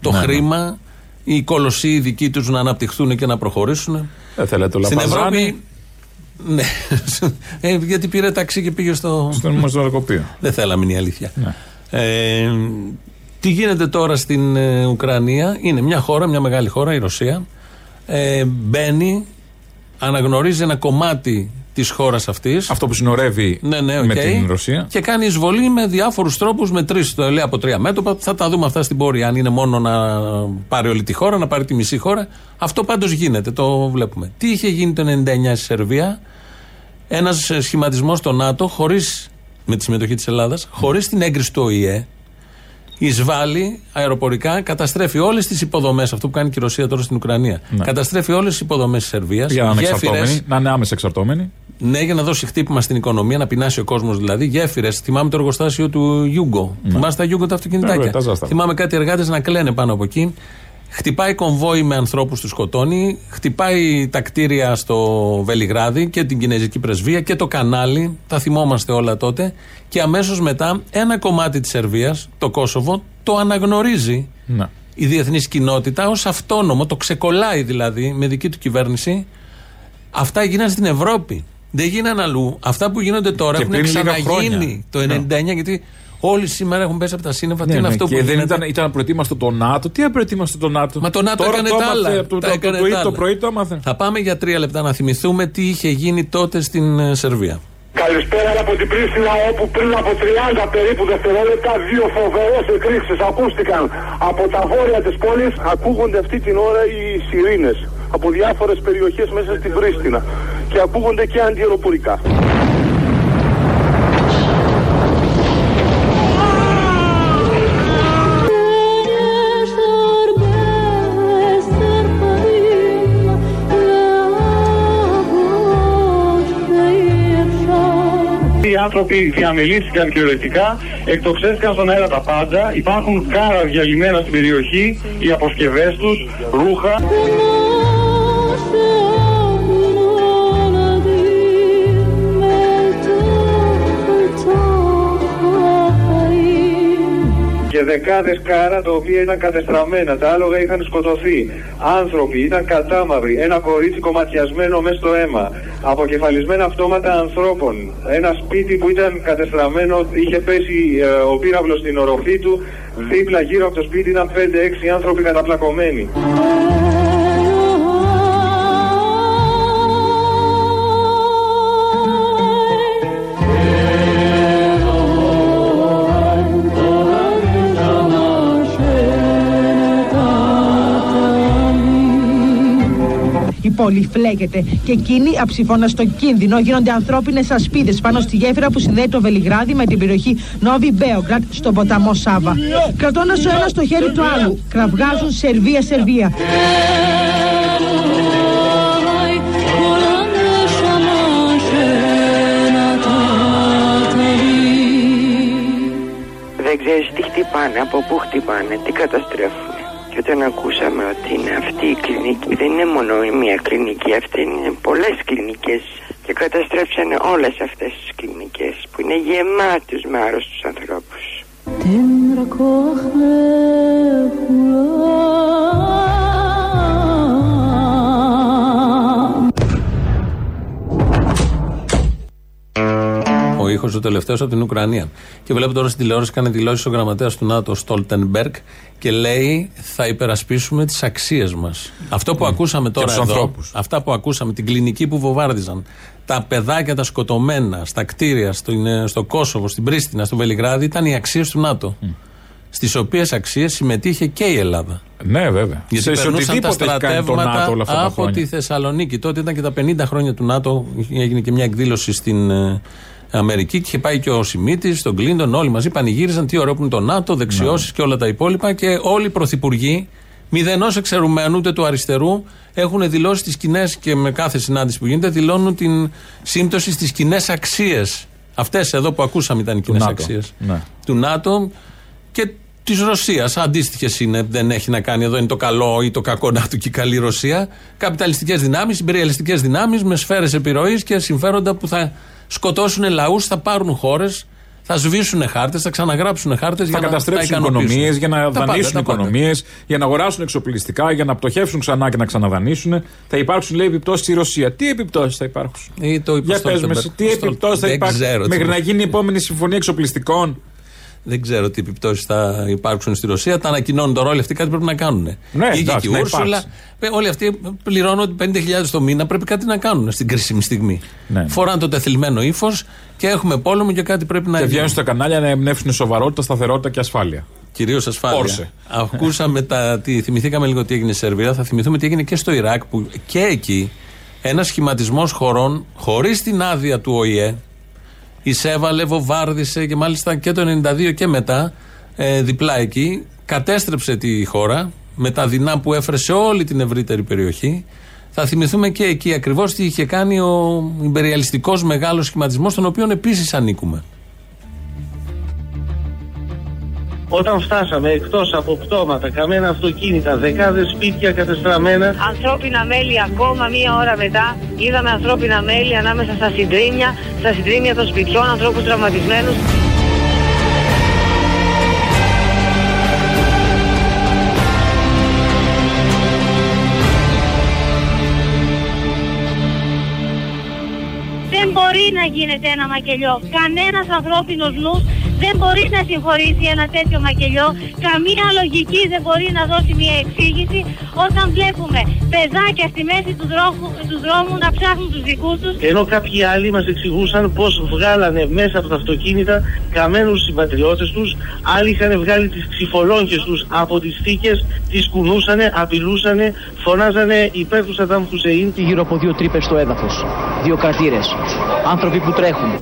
Speaker 1: το
Speaker 2: Ναι, ναι.
Speaker 1: χρήμα, οι κολοσσοί δικοί τους να αναπτυχθούν και να προχωρήσουν.
Speaker 2: Δεν θέλετε το
Speaker 1: Στην
Speaker 2: λαπαζάνι.
Speaker 1: Ευρώπη. Ναι. ε, γιατί πήρε ταξί και πήγε στο.
Speaker 2: Στον μαστορακοπείο.
Speaker 1: Δεν θέλαμε είναι η αλήθεια.
Speaker 2: Ναι.
Speaker 1: Ε, τι γίνεται τώρα στην ε, Ουκρανία, είναι μια χώρα, μια μεγάλη χώρα, η Ρωσία. Ε, μπαίνει, αναγνωρίζει ένα κομμάτι της χώρας αυτής.
Speaker 2: Αυτό που συνορεύει
Speaker 1: Ναι, ναι,
Speaker 2: με
Speaker 1: οκ.
Speaker 2: την Ρωσία.
Speaker 1: Και κάνει εισβολή με διάφορους τρόπους, με τρεις το λέει από τρία μέτωπα. Θα τα δούμε αυτά στην πορεία. Αν είναι μόνο να πάρει όλη τη χώρα, να πάρει τη μισή χώρα. Αυτό πάντως γίνεται, το βλέπουμε. Τι είχε γίνει το 99 στη Σερβία, ένας σχηματισμός στο ΝΑΤΟ, χωρίς, με τη συμμετοχή της Ελλάδας, χωρίς την έγκριση του ΟΗΕ, εισβάλλει αεροπορικά, καταστρέφει όλες τις υποδομές, αυτό που κάνει και η Ρωσία τώρα στην Ουκρανία. Καταστρέφει όλες τις υποδομές της Σερβίας.
Speaker 2: Για να είναι εξαρτώμενοι. Να είναι άμεσα εξαρτώμενοι.
Speaker 1: Ναι, για να δώσει χτύπημα στην οικονομία, να πεινάσει ο κόσμος δηλαδή. Γέφυρες. Θυμάμαι το εργοστάσιο του Γιούγκο. Θυμάστε τα Γιούγκο τα αυτοκινητάκια;
Speaker 2: Ναι, βέβαια, τα ζάσταμα.
Speaker 1: Θυμάμαι κάτι εργάτες να κλαίνε πάνω από εκεί. Χτυπάει κομβόι με ανθρώπους τους σκοτώνει. Χτυπάει τα κτίρια στο Βελιγράδι και την Κινέζικη πρεσβεία και το κανάλι. Τα θυμόμαστε όλα τότε. Και αμέσως μετά ένα κομμάτι της Σερβίας, το Κόσοβο, το αναγνωρίζει
Speaker 2: Να.
Speaker 1: η διεθνής κοινότητα ως αυτόνομο, το ξεκολλάει δηλαδή με δική του κυβέρνηση. Αυτά γίνανε στην Ευρώπη. Δεν γίνανε αλλού. Αυτά που γίνονται τώρα
Speaker 2: Και
Speaker 1: έχουν
Speaker 2: πριν λίγα
Speaker 1: ξαναγίνει
Speaker 2: χρόνια.
Speaker 1: το 99 γιατί όλοι σήμερα έχουν πέσει από τα σύννεφα. Τι
Speaker 2: Ναι,
Speaker 1: είναι
Speaker 2: ναι,
Speaker 1: αυτό
Speaker 2: και
Speaker 1: που
Speaker 2: δεν
Speaker 1: γίνεται;
Speaker 2: ήταν, ήταν απροετοίμαστο το ΝΑΤΟ. Τι απροετοίμαστο το ΝΑΤΟ;
Speaker 1: Μα το ΝΑΤΟ
Speaker 2: Τώρα
Speaker 1: έκανε
Speaker 2: το
Speaker 1: τα
Speaker 2: έμαθε
Speaker 1: άλλα.
Speaker 2: από Το,
Speaker 1: Τα
Speaker 2: το-
Speaker 1: έκανε
Speaker 2: το πρωί-
Speaker 1: τα
Speaker 2: το
Speaker 1: άλλα.
Speaker 2: πρωί το έμαθε.
Speaker 1: Θα πάμε για τρία λεπτά να θυμηθούμε τι είχε γίνει τότε στην ε, Σερβία.
Speaker 11: Καλησπέρα από την Πρίστινα όπου πριν από 30 περίπου δευτερόλεπτα δύο φοβερές εκρήξεις ακούστηκαν από τα βόρεια της πόλης. Ακούγονται αυτή την ώρα οι σιρήνες από διάφορες περιοχές μέσα στην Πρίστινα και ακούγονται και αντιεροπορικά. Οι άνθρωποι διαμελήθηκαν κυριολεκτικά, εκτοξεύτηκαν στον αέρα τα πάντα. Υπάρχουν κάρα διαλυμένα στην περιοχή, οι αποσκευές τους, ρούχα. Και δεκάδες κάρα τα οποία ήταν κατεστραμμένα, τα άλογα είχαν σκοτωθεί. Άνθρωποι ήταν κατάμαυροι, ένα κορίτσι κομματιασμένο μέσα στο αίμα, αποκεφαλισμένα αυτόματα ανθρώπων. Ένα σπίτι που ήταν κατεστραμμένο, είχε πέσει ε, ο πύραυλος στην οροφή του, δίπλα γύρω από το σπίτι ήταν 5-6 άνθρωποι καταπλακωμένοι.
Speaker 12: Πόλη φλέγεται και εκείνοι αψηφώνα στο κίνδυνο γίνονται ανθρώπινες ασπίδες πάνω στη γέφυρα που συνδέει το Βελιγράδι με την περιοχή Νόβι Μπέογκρατ στον ποταμό Σάβα. Κρατώντας ο ένας το χέρι του άλλου, κραυγάζουν Σερβία-Σερβία.
Speaker 13: Δεν ξέρεις τι χτυπάνε, από πού χτυπάνε, τι καταστρέφουν. Και όταν ακούσαμε ότι είναι αυτή η κλινική, δεν είναι μόνο η μία κλινική, αυτή είναι πολλές κλινικές και καταστρέψανε όλες αυτές τις κλινικές που είναι γεμάτους με άρρωστους ανθρώπους.
Speaker 1: Ο ήχος ο τελευταίο από την Ουκρανία. Και βλέπω τώρα στην τηλεόραση κάνει δηλώσεις ο γραμματέας του ΝΑΤΟ Στόλτενμπεργκ και λέει θα υπερασπίσουμε τις αξίες μας. Αυτό που ακούσαμε τώρα
Speaker 2: τους
Speaker 1: εδώ,
Speaker 2: ανθρώπους.
Speaker 1: αυτά που ακούσαμε, την κλινική που βομβάρδιζαν, τα παιδάκια τα σκοτωμένα στα κτίρια στο, στο Κόσοβο, στην Πρίστινα, στο Βελιγράδι, ήταν οι αξίες του ΝΑΤΟ. Στις οποίες αξίες συμμετείχε και η Ελλάδα.
Speaker 2: Ναι, βέβαια.
Speaker 1: Γιατί
Speaker 2: σε
Speaker 1: περνούσαν τα
Speaker 2: οτιδήποτε έχει κάνει το
Speaker 1: στρατεύματα
Speaker 2: ΝΑΤΟ όλα αυτά τα
Speaker 1: από
Speaker 2: χρόνια.
Speaker 1: τη Θεσσαλονίκη. Τότε ήταν και τα 50 χρόνια του ΝΑΤΟ. Έγινε και μια εκδήλωση στην ε, Αμερική και είχε πάει και ο Σιμίτης, τον Κλίντον. Όλοι μαζί πανηγύριζαν τι ωραίο που είναι το ΝΑΤΟ, δεξιώσεις
Speaker 2: Ναι.
Speaker 1: και όλα τα υπόλοιπα. Και όλοι οι πρωθυπουργοί, μηδενός εξαιρουμένου ούτε του αριστερού, έχουν δηλώσει τις κοινές και με κάθε συνάντηση που γίνεται, δηλώνουν την σύμπτωση στις κοινές αξίες. Αυτές εδώ που ακούσαμε ήταν οι κοινές
Speaker 2: ΝΑΤΟ.
Speaker 1: αξίες
Speaker 2: Ναι.
Speaker 1: του ΝΑΤΟ και της Ρωσίας. Αντίστοιχες είναι, δεν έχει να κάνει εδώ είναι το καλό ή το κακό ΝΑΤΟ και η καλή Ρωσία. Καπιταλιστικές δυνάμεις, υπεριαλιστικές δυνάμεις με σφαίρες επιρροής και συμφέροντα που θα σκοτώσουν λαούς, θα πάρουν χώρες, θα σβήσουν χάρτες, θα ξαναγράψουν χάρτες για
Speaker 2: Θα
Speaker 1: να τα
Speaker 2: καταστρέψουν
Speaker 1: ικανοποιήσουν.
Speaker 2: οικονομίες, για να
Speaker 1: Τα πάντα,
Speaker 2: δανείσουν
Speaker 1: τα πάντα.
Speaker 2: οικονομίες, για να αγοράσουν εξοπλιστικά, για να πτωχεύσουν ξανά και να ξαναδανείσουν. Θα υπάρξουν, λέει, επιπτώσεις στη Ρωσία. Τι επιπτώσεις θα υπάρχουν;
Speaker 1: Ή το είπε
Speaker 2: Για
Speaker 1: ο
Speaker 2: πες με,
Speaker 1: Στόλτεμπεργκ.
Speaker 2: εσύ, τι
Speaker 1: Ο Στόλ-
Speaker 2: επιπτώσεις θα
Speaker 1: Δεν
Speaker 2: υπάρχουν
Speaker 1: ξέρω τι-
Speaker 2: μέχρι να γίνει η επόμενη συμφωνία εξοπλιστικών;
Speaker 1: Δεν ξέρω τι επιπτώσεις θα υπάρξουν στη Ρωσία. Τα ανακοινώνουν τώρα όλοι αυτοί, κάτι πρέπει να κάνουν.
Speaker 2: Ναι,
Speaker 1: Βγήκε
Speaker 2: εντάξει,
Speaker 1: και η
Speaker 2: να
Speaker 1: Ούρσουλα.
Speaker 2: υπάρξει.
Speaker 1: Ε, Όλοι αυτοί πληρώνουν 50.000 το μήνα. Πρέπει κάτι να κάνουν στην κρίσιμη στιγμή.
Speaker 2: Ναι.
Speaker 1: Φοράνε το τεθλιμμένο ύφος και έχουμε πόλεμο και κάτι πρέπει να
Speaker 2: Και
Speaker 1: γίνει.
Speaker 2: βγαίνουν στα κανάλια να εμπνεύσουν σοβαρότητα, σταθερότητα και ασφάλεια.
Speaker 1: Κυρίως ασφάλεια.
Speaker 2: Όρσε.
Speaker 1: Ακούσαμε τα. Τι, θυμηθήκαμε λίγο τι έγινε στη Σερβία. Θα θυμηθούμε τι έγινε και στο Ιράκ που και εκεί ένας σχηματισμός χωρών χωρίς την άδεια του ΟΗΕ εισέβαλε, βομβάρδισε και μάλιστα και το 92 και μετά ε, διπλά εκεί κατέστρεψε τη χώρα με τα δεινά που έφερε σε όλη την ευρύτερη περιοχή. Θα θυμηθούμε και εκεί ακριβώς τι είχε κάνει ο υπεριαλιστικό μεγάλος σχηματισμός, τον οποίο επίσης ανήκουμε.
Speaker 11: Όταν φτάσαμε εκτός από πτώματα, καμένα αυτοκίνητα, δεκάδες σπίτια κατεστραμμένα,
Speaker 14: Ανθρώπινα μέλη ακόμα μία ώρα μετά είδαμε ανθρώπινα μέλη ανάμεσα στα συντρίμια, στα συντρίμια των σπιτιών, ανθρώπους τραυματισμένους.
Speaker 15: Να γίνεται ένα μακελιό. Κανένας ανθρώπινος νους δεν μπορεί να συγχωρήσει ένα τέτοιο μακελιό. Καμία λογική δεν μπορεί να δώσει μια εξήγηση όταν βλέπουμε παιδάκια στη μέση του δρόμου, του δρόμου να ψάχνουν τους δικούς τους.
Speaker 11: ενώ κάποιοι άλλοι μας εξηγούσαν πως βγάλανε μέσα από τα αυτοκίνητα καμένους συμπατριώτες τους, άλλοι είχαν βγάλει τις ξυφολόγχες τους από τις θήκες, τις κουνούσανε, απειλούσανε, φωνάζανε υπέρ του Σαντάμ Χουσεΐν.
Speaker 16: Γύρω από δύο τρύπες στο έδαφος, δύο κρατήρες, άνθρωποι που τρέχουν,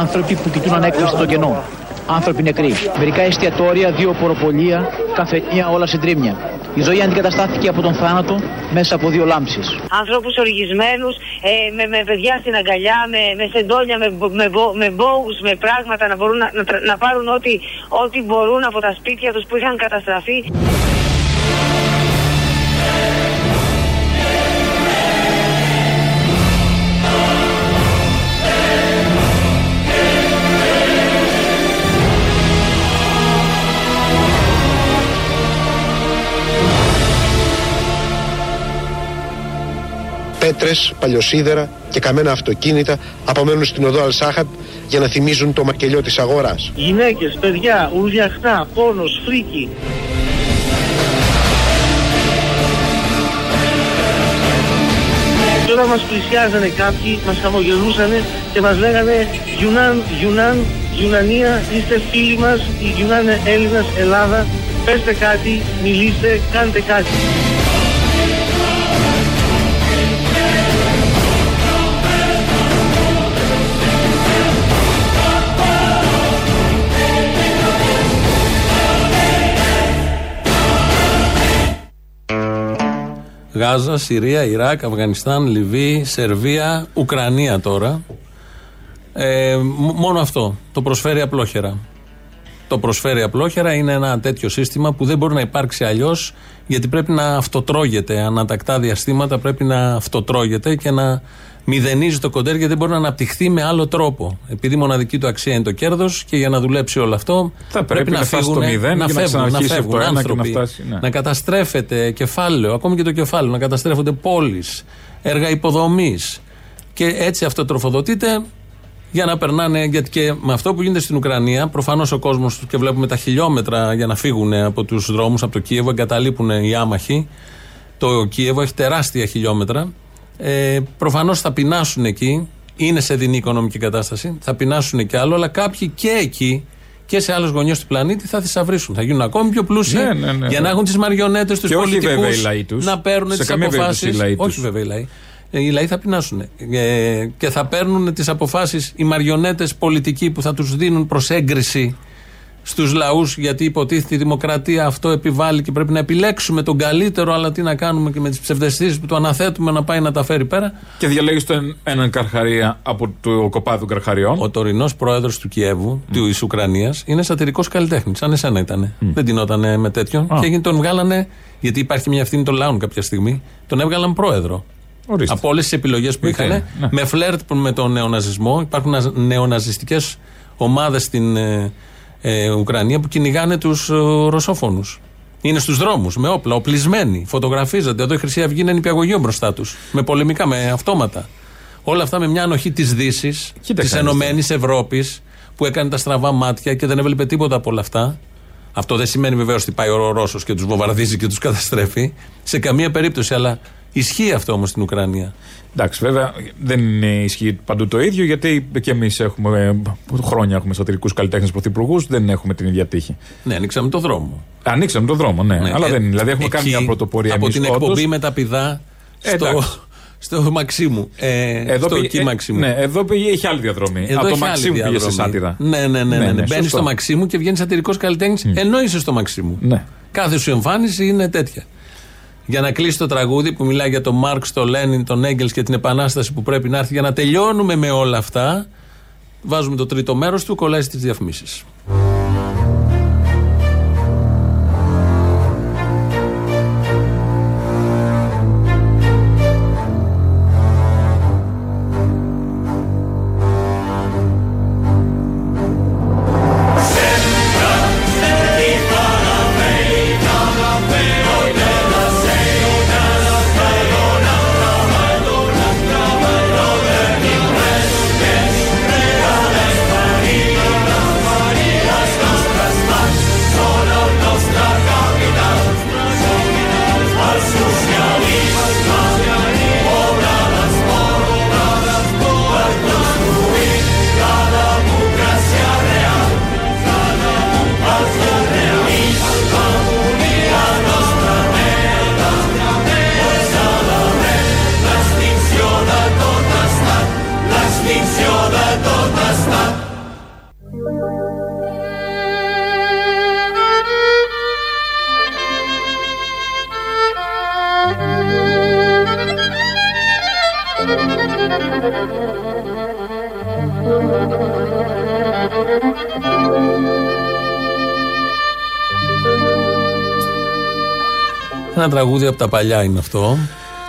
Speaker 16: άνθρωποι που κοιτούν ανέκφραστο το κενό, άνθρωποι νεκροί, μερικά εστιατόρια, δύο ποροπολία, καφενεία, όλα συντρίμια. Η ζωή αντικαταστάθηκε από τον θάνατο μέσα από δύο λάμψεις.
Speaker 14: Ανθρώπους οργισμένους, ε, με, με παιδιά στην αγκαλιά, με, με σεντόνια, με, μπο- με, μπο- με μπόους, με πράγματα να μπορούν να, να, τρα- να πάρουν ό,τι, ό,τι μπορούν από τα σπίτια τους που είχαν καταστραφεί.
Speaker 17: Πέτρες, παλιοσίδερα και καμένα αυτοκίνητα απομένουν στην οδό Αλσάχατ για να θυμίζουν το μακελιό της αγοράς.
Speaker 18: Γυναίκες, παιδιά, ουρλιαχτά, πόνος, φρίκη. Και όταν μας πλησιάζανε κάποιοι, μας χαμογελούσανε και μας λέγανε Γιουνάν, Γιουνάν, Γιουνανία, είστε φίλοι μας, η Γιουνάν είναι Έλληνας, Ελλάδα, πέστε κάτι, μιλήστε, κάντε κάτι.
Speaker 1: Γάζα, Συρία, Ιράκ, Αφγανιστάν, Λιβύη, Σερβία, Ουκρανία τώρα. Ε, μ- μόνο αυτό. Το προσφέρει απλόχερα. Το προσφέρει απλόχερα είναι ένα τέτοιο σύστημα που δεν μπορεί να υπάρξει αλλιώς γιατί πρέπει να αυτοτρώγεται. Ανατακτά διαστήματα πρέπει να αυτοτρώγεται και να μηδενίζει το κοντέρ γιατί δεν μπορεί να αναπτυχθεί με άλλο τρόπο. Επειδή μοναδική του αξία είναι το κέρδος και για να δουλέψει όλο αυτό
Speaker 2: Θα πρέπει να φτάσει στο
Speaker 1: φύγουνε-
Speaker 2: μηδέν
Speaker 1: να
Speaker 2: και να
Speaker 1: φεύγουν, να
Speaker 2: ξαναρχίσει από
Speaker 1: φεύγουν
Speaker 2: το ένα και να
Speaker 1: άνθρωποι,
Speaker 2: φτάσει, ναι.
Speaker 1: να καταστρέφεται κεφάλαιο, ακόμη και το κεφάλαιο, να καταστρέφονται πόλεις, έργα υποδομής. Και έτσι αυτό τροφοδοτείται για να περνάνε. Γιατί και με αυτό που γίνεται στην Ουκρανία, προφανώς ο κόσμος και βλέπουμε τα χιλιόμετρα για να φύγουν από τους δρόμους, από το Κίεβο, εγκαταλείπουν οι άμαχοι. Το Κίεβο έχει τεράστια χιλιόμετρα. Ε, Προφανώς θα πεινάσουν εκεί. Είναι σε δινή οικονομική κατάσταση. Θα πεινάσουν κι άλλο, αλλά κάποιοι και εκεί και σε άλλε γωνιέ του πλανήτη θα θησαυρίσουν. Θα γίνουν ακόμη πιο πλούσιοι
Speaker 2: Ναι, ναι, ναι,
Speaker 1: για
Speaker 2: ναι.
Speaker 1: να έχουν τις μαριονέτες τους
Speaker 2: Και όχι
Speaker 1: πολιτικούς
Speaker 2: βέβαια οι λαοί τους.
Speaker 1: να παίρνουν
Speaker 2: Σε
Speaker 1: τις
Speaker 2: καμία περίπτωση
Speaker 1: αποφάσεις.
Speaker 2: οι λαοί τους.
Speaker 1: Όχι βέβαια οι λαοί. Ε, Οι λαοί θα πεινάσουν. Ε, και θα παίρνουν τις αποφάσεις οι μαριονέτες πολιτικοί που θα τους δίνουν προς έγκριση στους λαούς, γιατί υποτίθεται η δημοκρατία αυτό επιβάλλει και πρέπει να επιλέξουμε τον καλύτερο. Αλλά τι να κάνουμε και με τις ψευδεστήσεις που το αναθέτουμε να πάει να τα φέρει πέρα.
Speaker 2: Και διαλέγεις τον έναν καρχαρία από το κοπάδι των καρχαριών.
Speaker 1: Ο τωρινός πρόεδρος του Κιέβου, τη Ουκρανίας, είναι σατυρικός καλλιτέχνης. Σαν εσένα ήταν. Δεν τεινόταν με τέτοιον.
Speaker 2: Α.
Speaker 1: Και έγινε, τον βγάλανε, γιατί υπάρχει μια ευθύνη των λαών κάποια στιγμή, τον έβγαλαν πρόεδρο.
Speaker 2: Ορίστε.
Speaker 1: Από όλες τις επιλογές που
Speaker 2: Είτε,
Speaker 1: είχαν,
Speaker 2: ναι.
Speaker 1: με φλερτ με τον νεοναζισμό. Υπάρχουν νεοναζιστικές ομάδες στην ε, ε, Ουκρανία που κυνηγάνε τους ε, ρωσόφωνους. Είναι στους δρόμους, με όπλα, οπλισμένοι. Φωτογραφίζονται. Εδώ η Χρυσή Αυγή είναι νηπιαγωγείο μπροστά τους. Με πολεμικά, με αυτόματα. Όλα αυτά με μια ανοχή της Δύσης,
Speaker 2: Κοίτα
Speaker 1: της
Speaker 2: κάνεις
Speaker 1: Ενωμένης Ευρώπης, που έκανε τα στραβά μάτια και δεν έβλεπε τίποτα από όλα αυτά. Αυτό δεν σημαίνει βεβαίως ότι πάει ο Ρώσος και τους βομβαρδίζει και τους καταστρέφει. Σε καμία περίπτωση, αλλά ισχύει αυτό όμως στην Ουκρανία;
Speaker 2: Εντάξει, βέβαια δεν είναι ισχύει παντού το ίδιο, γιατί και εμείς έχουμε ε, χρόνια έχουμε σατυρικού καλλιτέχνες πρωθυπουργούς, δεν έχουμε την ίδια τύχη.
Speaker 1: Ναι, ανοίξαμε το δρόμο.
Speaker 2: Ανοίξαμε τον δρόμο, ναι.
Speaker 1: Ναι,
Speaker 2: αλλά
Speaker 1: ε,
Speaker 2: δεν είναι. Δηλαδή έχουμε κάνει
Speaker 1: εκεί,
Speaker 2: μια πρωτοπορία
Speaker 1: Από
Speaker 2: εμείς
Speaker 1: την
Speaker 2: όντως.
Speaker 1: εκπομπή με τα πηδά
Speaker 2: Ε,
Speaker 1: στο,
Speaker 2: εντάξει.
Speaker 1: στο Μαξίμου. Ε,
Speaker 2: Εδώ
Speaker 1: στο
Speaker 2: πήγε-
Speaker 1: εκεί
Speaker 2: ε,
Speaker 1: Μαξίμου.
Speaker 2: Ναι, εδώ πήγε, είχε άλλη διαδρομή.
Speaker 1: Εδώ
Speaker 2: Από το
Speaker 1: έχει άλλη
Speaker 2: Μαξίμου πήγε σε
Speaker 1: διαδρομή.
Speaker 2: σάτυρα.
Speaker 1: Ναι, ναι, ναι. ναι, ναι. Μπαίνει
Speaker 2: σωστό.
Speaker 1: στο Μαξίμου και βγαίνει σατυρικός καλλιτέχνης ενώ είσαι στο Μαξίμου.
Speaker 2: Ναι.
Speaker 1: Κάθε σου εμφάνιση είναι τέτοια. Για να κλείσει το τραγούδι που μιλάει για τον Μάρξ, τον Λένιν, τον Έγκελς και την επανάσταση που πρέπει να έρθει για να τελειώνουμε με όλα αυτά. Βάζουμε το τρίτο μέρος του, κολλάει στις διαφημίσεις. Ένα τραγούδι από τα παλιά είναι αυτό.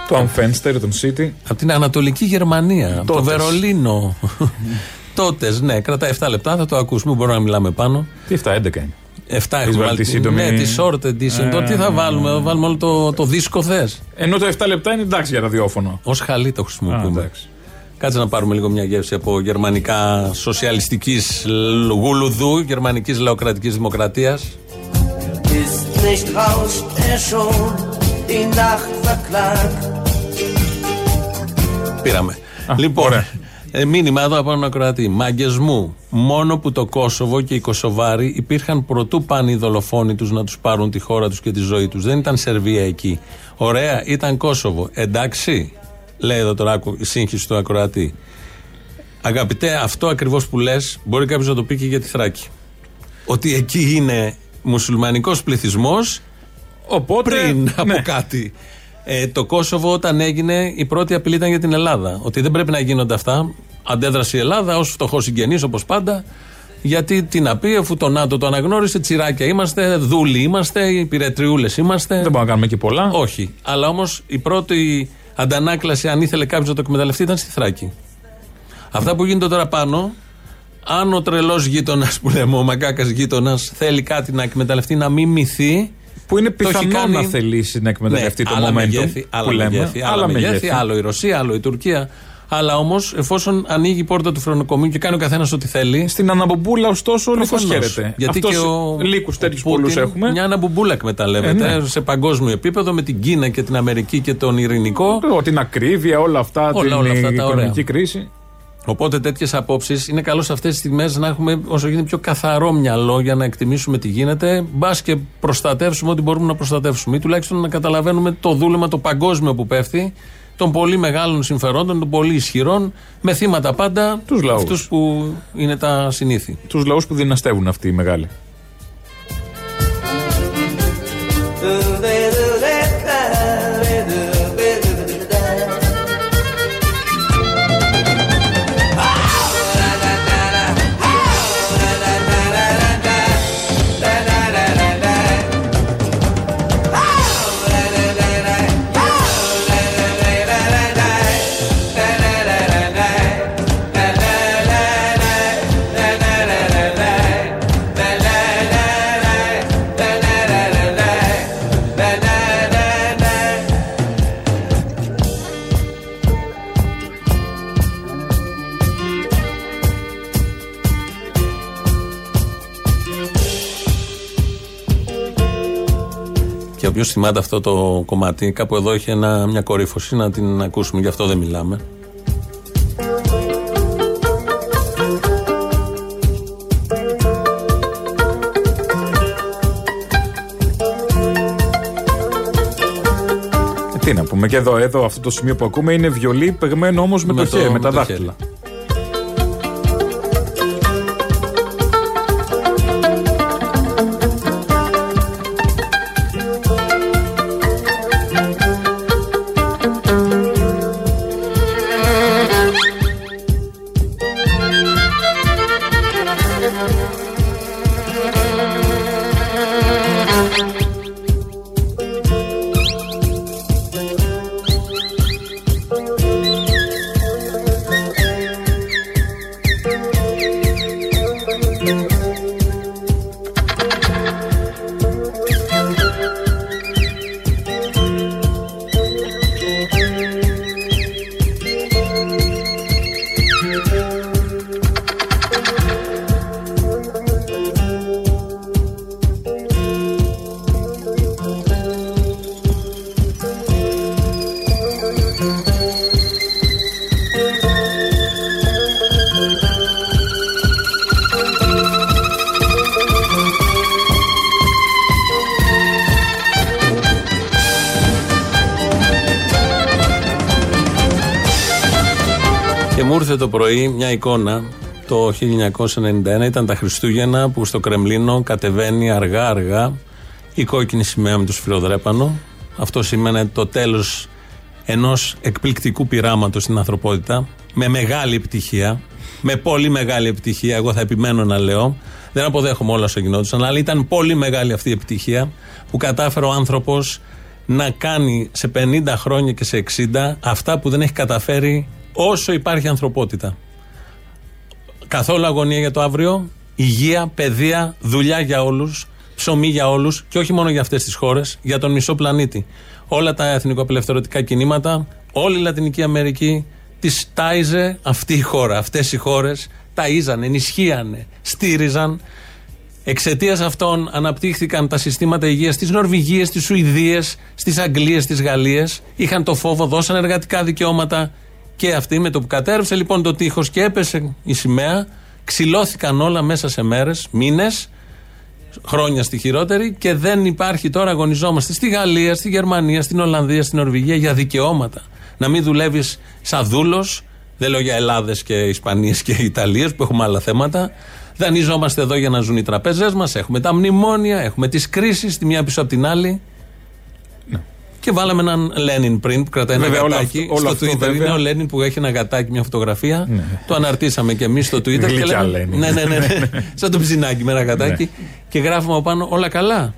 Speaker 2: Το Αμφένστερ, τον City.
Speaker 1: Από την Ανατολική Γερμανία. από Το
Speaker 2: Τότες.
Speaker 1: Βερολίνο. Τότες, ναι, κρατάει 7 λεπτά, θα το ακούσουμε. Μπορούμε να μιλάμε πάνω.
Speaker 2: Τι 7, 11 είναι.
Speaker 1: 7
Speaker 2: Έχεις
Speaker 1: έχουμε
Speaker 2: βάλει
Speaker 1: βάλει.
Speaker 2: τη σύντομη-
Speaker 1: Ναι, τη short edition.
Speaker 2: Ε,
Speaker 1: Τώρα τι θα
Speaker 2: ναι,
Speaker 1: βάλουμε, θα βάλουμε όλο το, το δίσκο θες.
Speaker 2: Ενώ το 7 λεπτά είναι εντάξει για ραδιόφωνο.
Speaker 1: Ω χαλί το
Speaker 2: Α,
Speaker 1: χρησιμοποιούμε.
Speaker 2: εντάξει.
Speaker 1: Κάτσε να πάρουμε λίγο μια γεύση από γερμανικά σοσιαλιστικής γουλουδού, γερμανικής λαοκρατικής δημοκρατίας.
Speaker 7: Ist nicht rauscht er schon die Nacht verklagt.
Speaker 1: Πήραμε. λοιπόν, ε, μήνυμα εδώ από έναν ακροατή. Μάγκες μου, μόνο που το Κόσοβο και οι Κωσοβάροι υπήρχαν προτού πάνε οι δολοφόνοι τους να τους πάρουν τη χώρα τους και τη ζωή τους. Δεν ήταν Σερβία εκεί. Ωραία, ήταν Κόσοβο. Εντάξει, λέει εδώ τώρα άκου- η σύγχυση του ακροατή. Αγαπητέ, αυτό ακριβώς που λες, μπορεί κάποιος να το πει και για τη Θράκη. Ότι εκεί είναι μουσουλμανικός πληθυσμός
Speaker 2: Οπότε,
Speaker 1: πριν από
Speaker 2: ναι.
Speaker 1: κάτι. Ε, το Κόσοβο όταν έγινε η πρώτη απειλή ήταν για την Ελλάδα. Ότι δεν πρέπει να γίνονται αυτά. Αντέδρασε η Ελλάδα ως φτωχός συγγενής όπως πάντα. Γιατί τι να πει, αφού το ΝΑΤΟ το αναγνώρισε, τσιράκια είμαστε, δούλοι είμαστε, υπηρετριούλε είμαστε.
Speaker 2: Δεν μπορούμε να κάνουμε και πολλά.
Speaker 1: Όχι. Αλλά όμως η πρώτη αντανάκλαση, αν ήθελε κάποιος να το εκμεταλλευτεί, ήταν στη Θράκη. Αυτά που γίνονται τώρα πάνω, αν ο τρελός γείτονας που λέμε, ο μακάκας γείτονας, θέλει κάτι να εκμεταλλευτεί, να μιμηθεί.
Speaker 2: Που είναι
Speaker 1: το έχει
Speaker 2: πιθανό
Speaker 1: κάνει-
Speaker 2: να θελήσει να εκμεταλλευτεί
Speaker 1: ναι,
Speaker 2: το
Speaker 1: άλλα
Speaker 2: momentum
Speaker 1: μεγέθη, άλλα
Speaker 2: που λέμε.
Speaker 1: μεγέθη, άλλα μεγέθη, άλλο η Ρωσία, άλλο η Τουρκία. Αλλά όμως, εφόσον ανοίγει η πόρτα του φρονοκομείου και κάνει ο καθένας ό,τι θέλει.
Speaker 2: Στην αναμπομπούλα, ωστόσο, ο Λύκο
Speaker 1: προφανώς.
Speaker 2: χαίρεται.
Speaker 1: Γιατί
Speaker 2: Αυτός
Speaker 1: και ο.
Speaker 2: Λύκους
Speaker 1: ο
Speaker 2: τέτοιους
Speaker 1: Πούτιν
Speaker 2: πολλού έχουμε.
Speaker 1: Μια αναμπομπούλα εκμεταλλεύεται
Speaker 2: Ε, ναι.
Speaker 1: σε παγκόσμιο επίπεδο με την Κίνα και την Αμερική και τον Ειρηνικό.
Speaker 2: Ό, την ακρίβεια, όλα αυτά,
Speaker 1: Όλα,
Speaker 2: την
Speaker 1: όλα αυτά τα
Speaker 2: οικονομική
Speaker 1: ωραία.
Speaker 2: κρίση.
Speaker 1: Οπότε τέτοιες απόψεις είναι καλό σε αυτές τις στιγμές να έχουμε όσο γίνεται πιο καθαρό μυαλό για να εκτιμήσουμε τι γίνεται. Μπας και προστατεύσουμε ό,τι μπορούμε να προστατεύσουμε. Ή τουλάχιστον να καταλαβαίνουμε το δούλεμα το παγκόσμιο που πέφτει των πολύ μεγάλων συμφερόντων, των πολύ ισχυρών, με θύματα πάντα
Speaker 2: Τους λαούς.
Speaker 1: αυτούς που είναι τα συνήθη.
Speaker 2: Τους λαούς που δυναστεύουν αυτοί οι μεγάλοι.
Speaker 1: Θυμάται αυτό το κομμάτι, κάπου εδώ έχει ένα, μια κορύφωση να την ακούσουμε, γι' αυτό δεν μιλάμε.
Speaker 2: Ε, Τι να πούμε, και εδώ, εδώ αυτό το σημείο που ακούμε είναι βιολί παιγμένο όμως με,
Speaker 1: Με
Speaker 2: το
Speaker 1: το-
Speaker 2: χέρι, με
Speaker 1: με
Speaker 2: τα
Speaker 1: το
Speaker 2: δάχτυλα.
Speaker 1: Μια εικόνα το 1991, ήταν τα Χριστούγεννα που στο Κρεμλίνο κατεβαίνει αργά αργά η κόκκινη σημαία με το σφυροδρέπανο. Αυτό σημαίνει το τέλος ενός εκπληκτικού πειράματος στην ανθρωπότητα με μεγάλη επιτυχία, με πολύ μεγάλη επιτυχία, εγώ θα επιμένω να λέω. Δεν αποδέχομαι όλα όσα γινόντουσαν, αλλά ήταν πολύ μεγάλη αυτή η επιτυχία που κατάφερε ο άνθρωπος να κάνει σε 50 χρόνια και σε 60 αυτά που δεν έχει καταφέρει όσο υπάρχει ανθρωπότητα. Καθόλου αγωνία για το αύριο, υγεία, παιδεία, δουλειά για όλους, ψωμί για όλους και όχι μόνο για αυτές τις χώρες, για τον μισό πλανήτη. Όλα τα εθνικοαπελευθερωτικά κινήματα, όλη η Λατινική Αμερική τη τάιζε αυτή η χώρα. Αυτές οι χώρες ταΐζαν, ενισχύανε, στήριζαν. Εξαιτίας αυτών αναπτύχθηκαν τα συστήματα υγείας στι Νορβηγίε, στι Σουηδίε, στι Αγγλίε, στι Γαλλίε. Είχαν το φόβο, δώσαν εργατικά δικαιώματα και αυτοί με το που κατέρευσε λοιπόν το τείχος και έπεσε η σημαία, ξυλώθηκαν όλα μέσα σε μέρες, μήνες, χρόνια στη χειρότερη και δεν υπάρχει τώρα αγωνιζόμαστε στη Γαλλία, στη Γερμανία, στην Ολλανδία, στην Νορβηγία για δικαιώματα. Να μην δουλεύεις σαν δούλος, δεν λέω για Ελλάδες και Ισπανίες και Ιταλίες που έχουμε άλλα θέματα. Δανειζόμαστε εδώ για να ζουν οι τραπέζε μας. Έχουμε τα μνημόνια, έχουμε τις κρίσεις τη μία πίσω από την άλλη. Και βάλαμε έναν Λένιν πριν που κρατάει ένα
Speaker 2: Βέβαια, όλο
Speaker 1: γατάκι.
Speaker 2: αυτό- όλο
Speaker 1: στο
Speaker 2: αυτό,
Speaker 1: Twitter
Speaker 2: βέβαια.
Speaker 1: είναι ο Λένιν που έχει ένα γατάκι, μια φωτογραφία. Το αναρτήσαμε και εμείς στο Twitter. και
Speaker 2: Γλυκιά
Speaker 1: λέμε-
Speaker 2: Λένιν.
Speaker 1: Ναι, ναι, ναι, ναι. Σαν το ψινάκι με ένα γατάκι. Και γράφουμε από πάνω όλα καλά.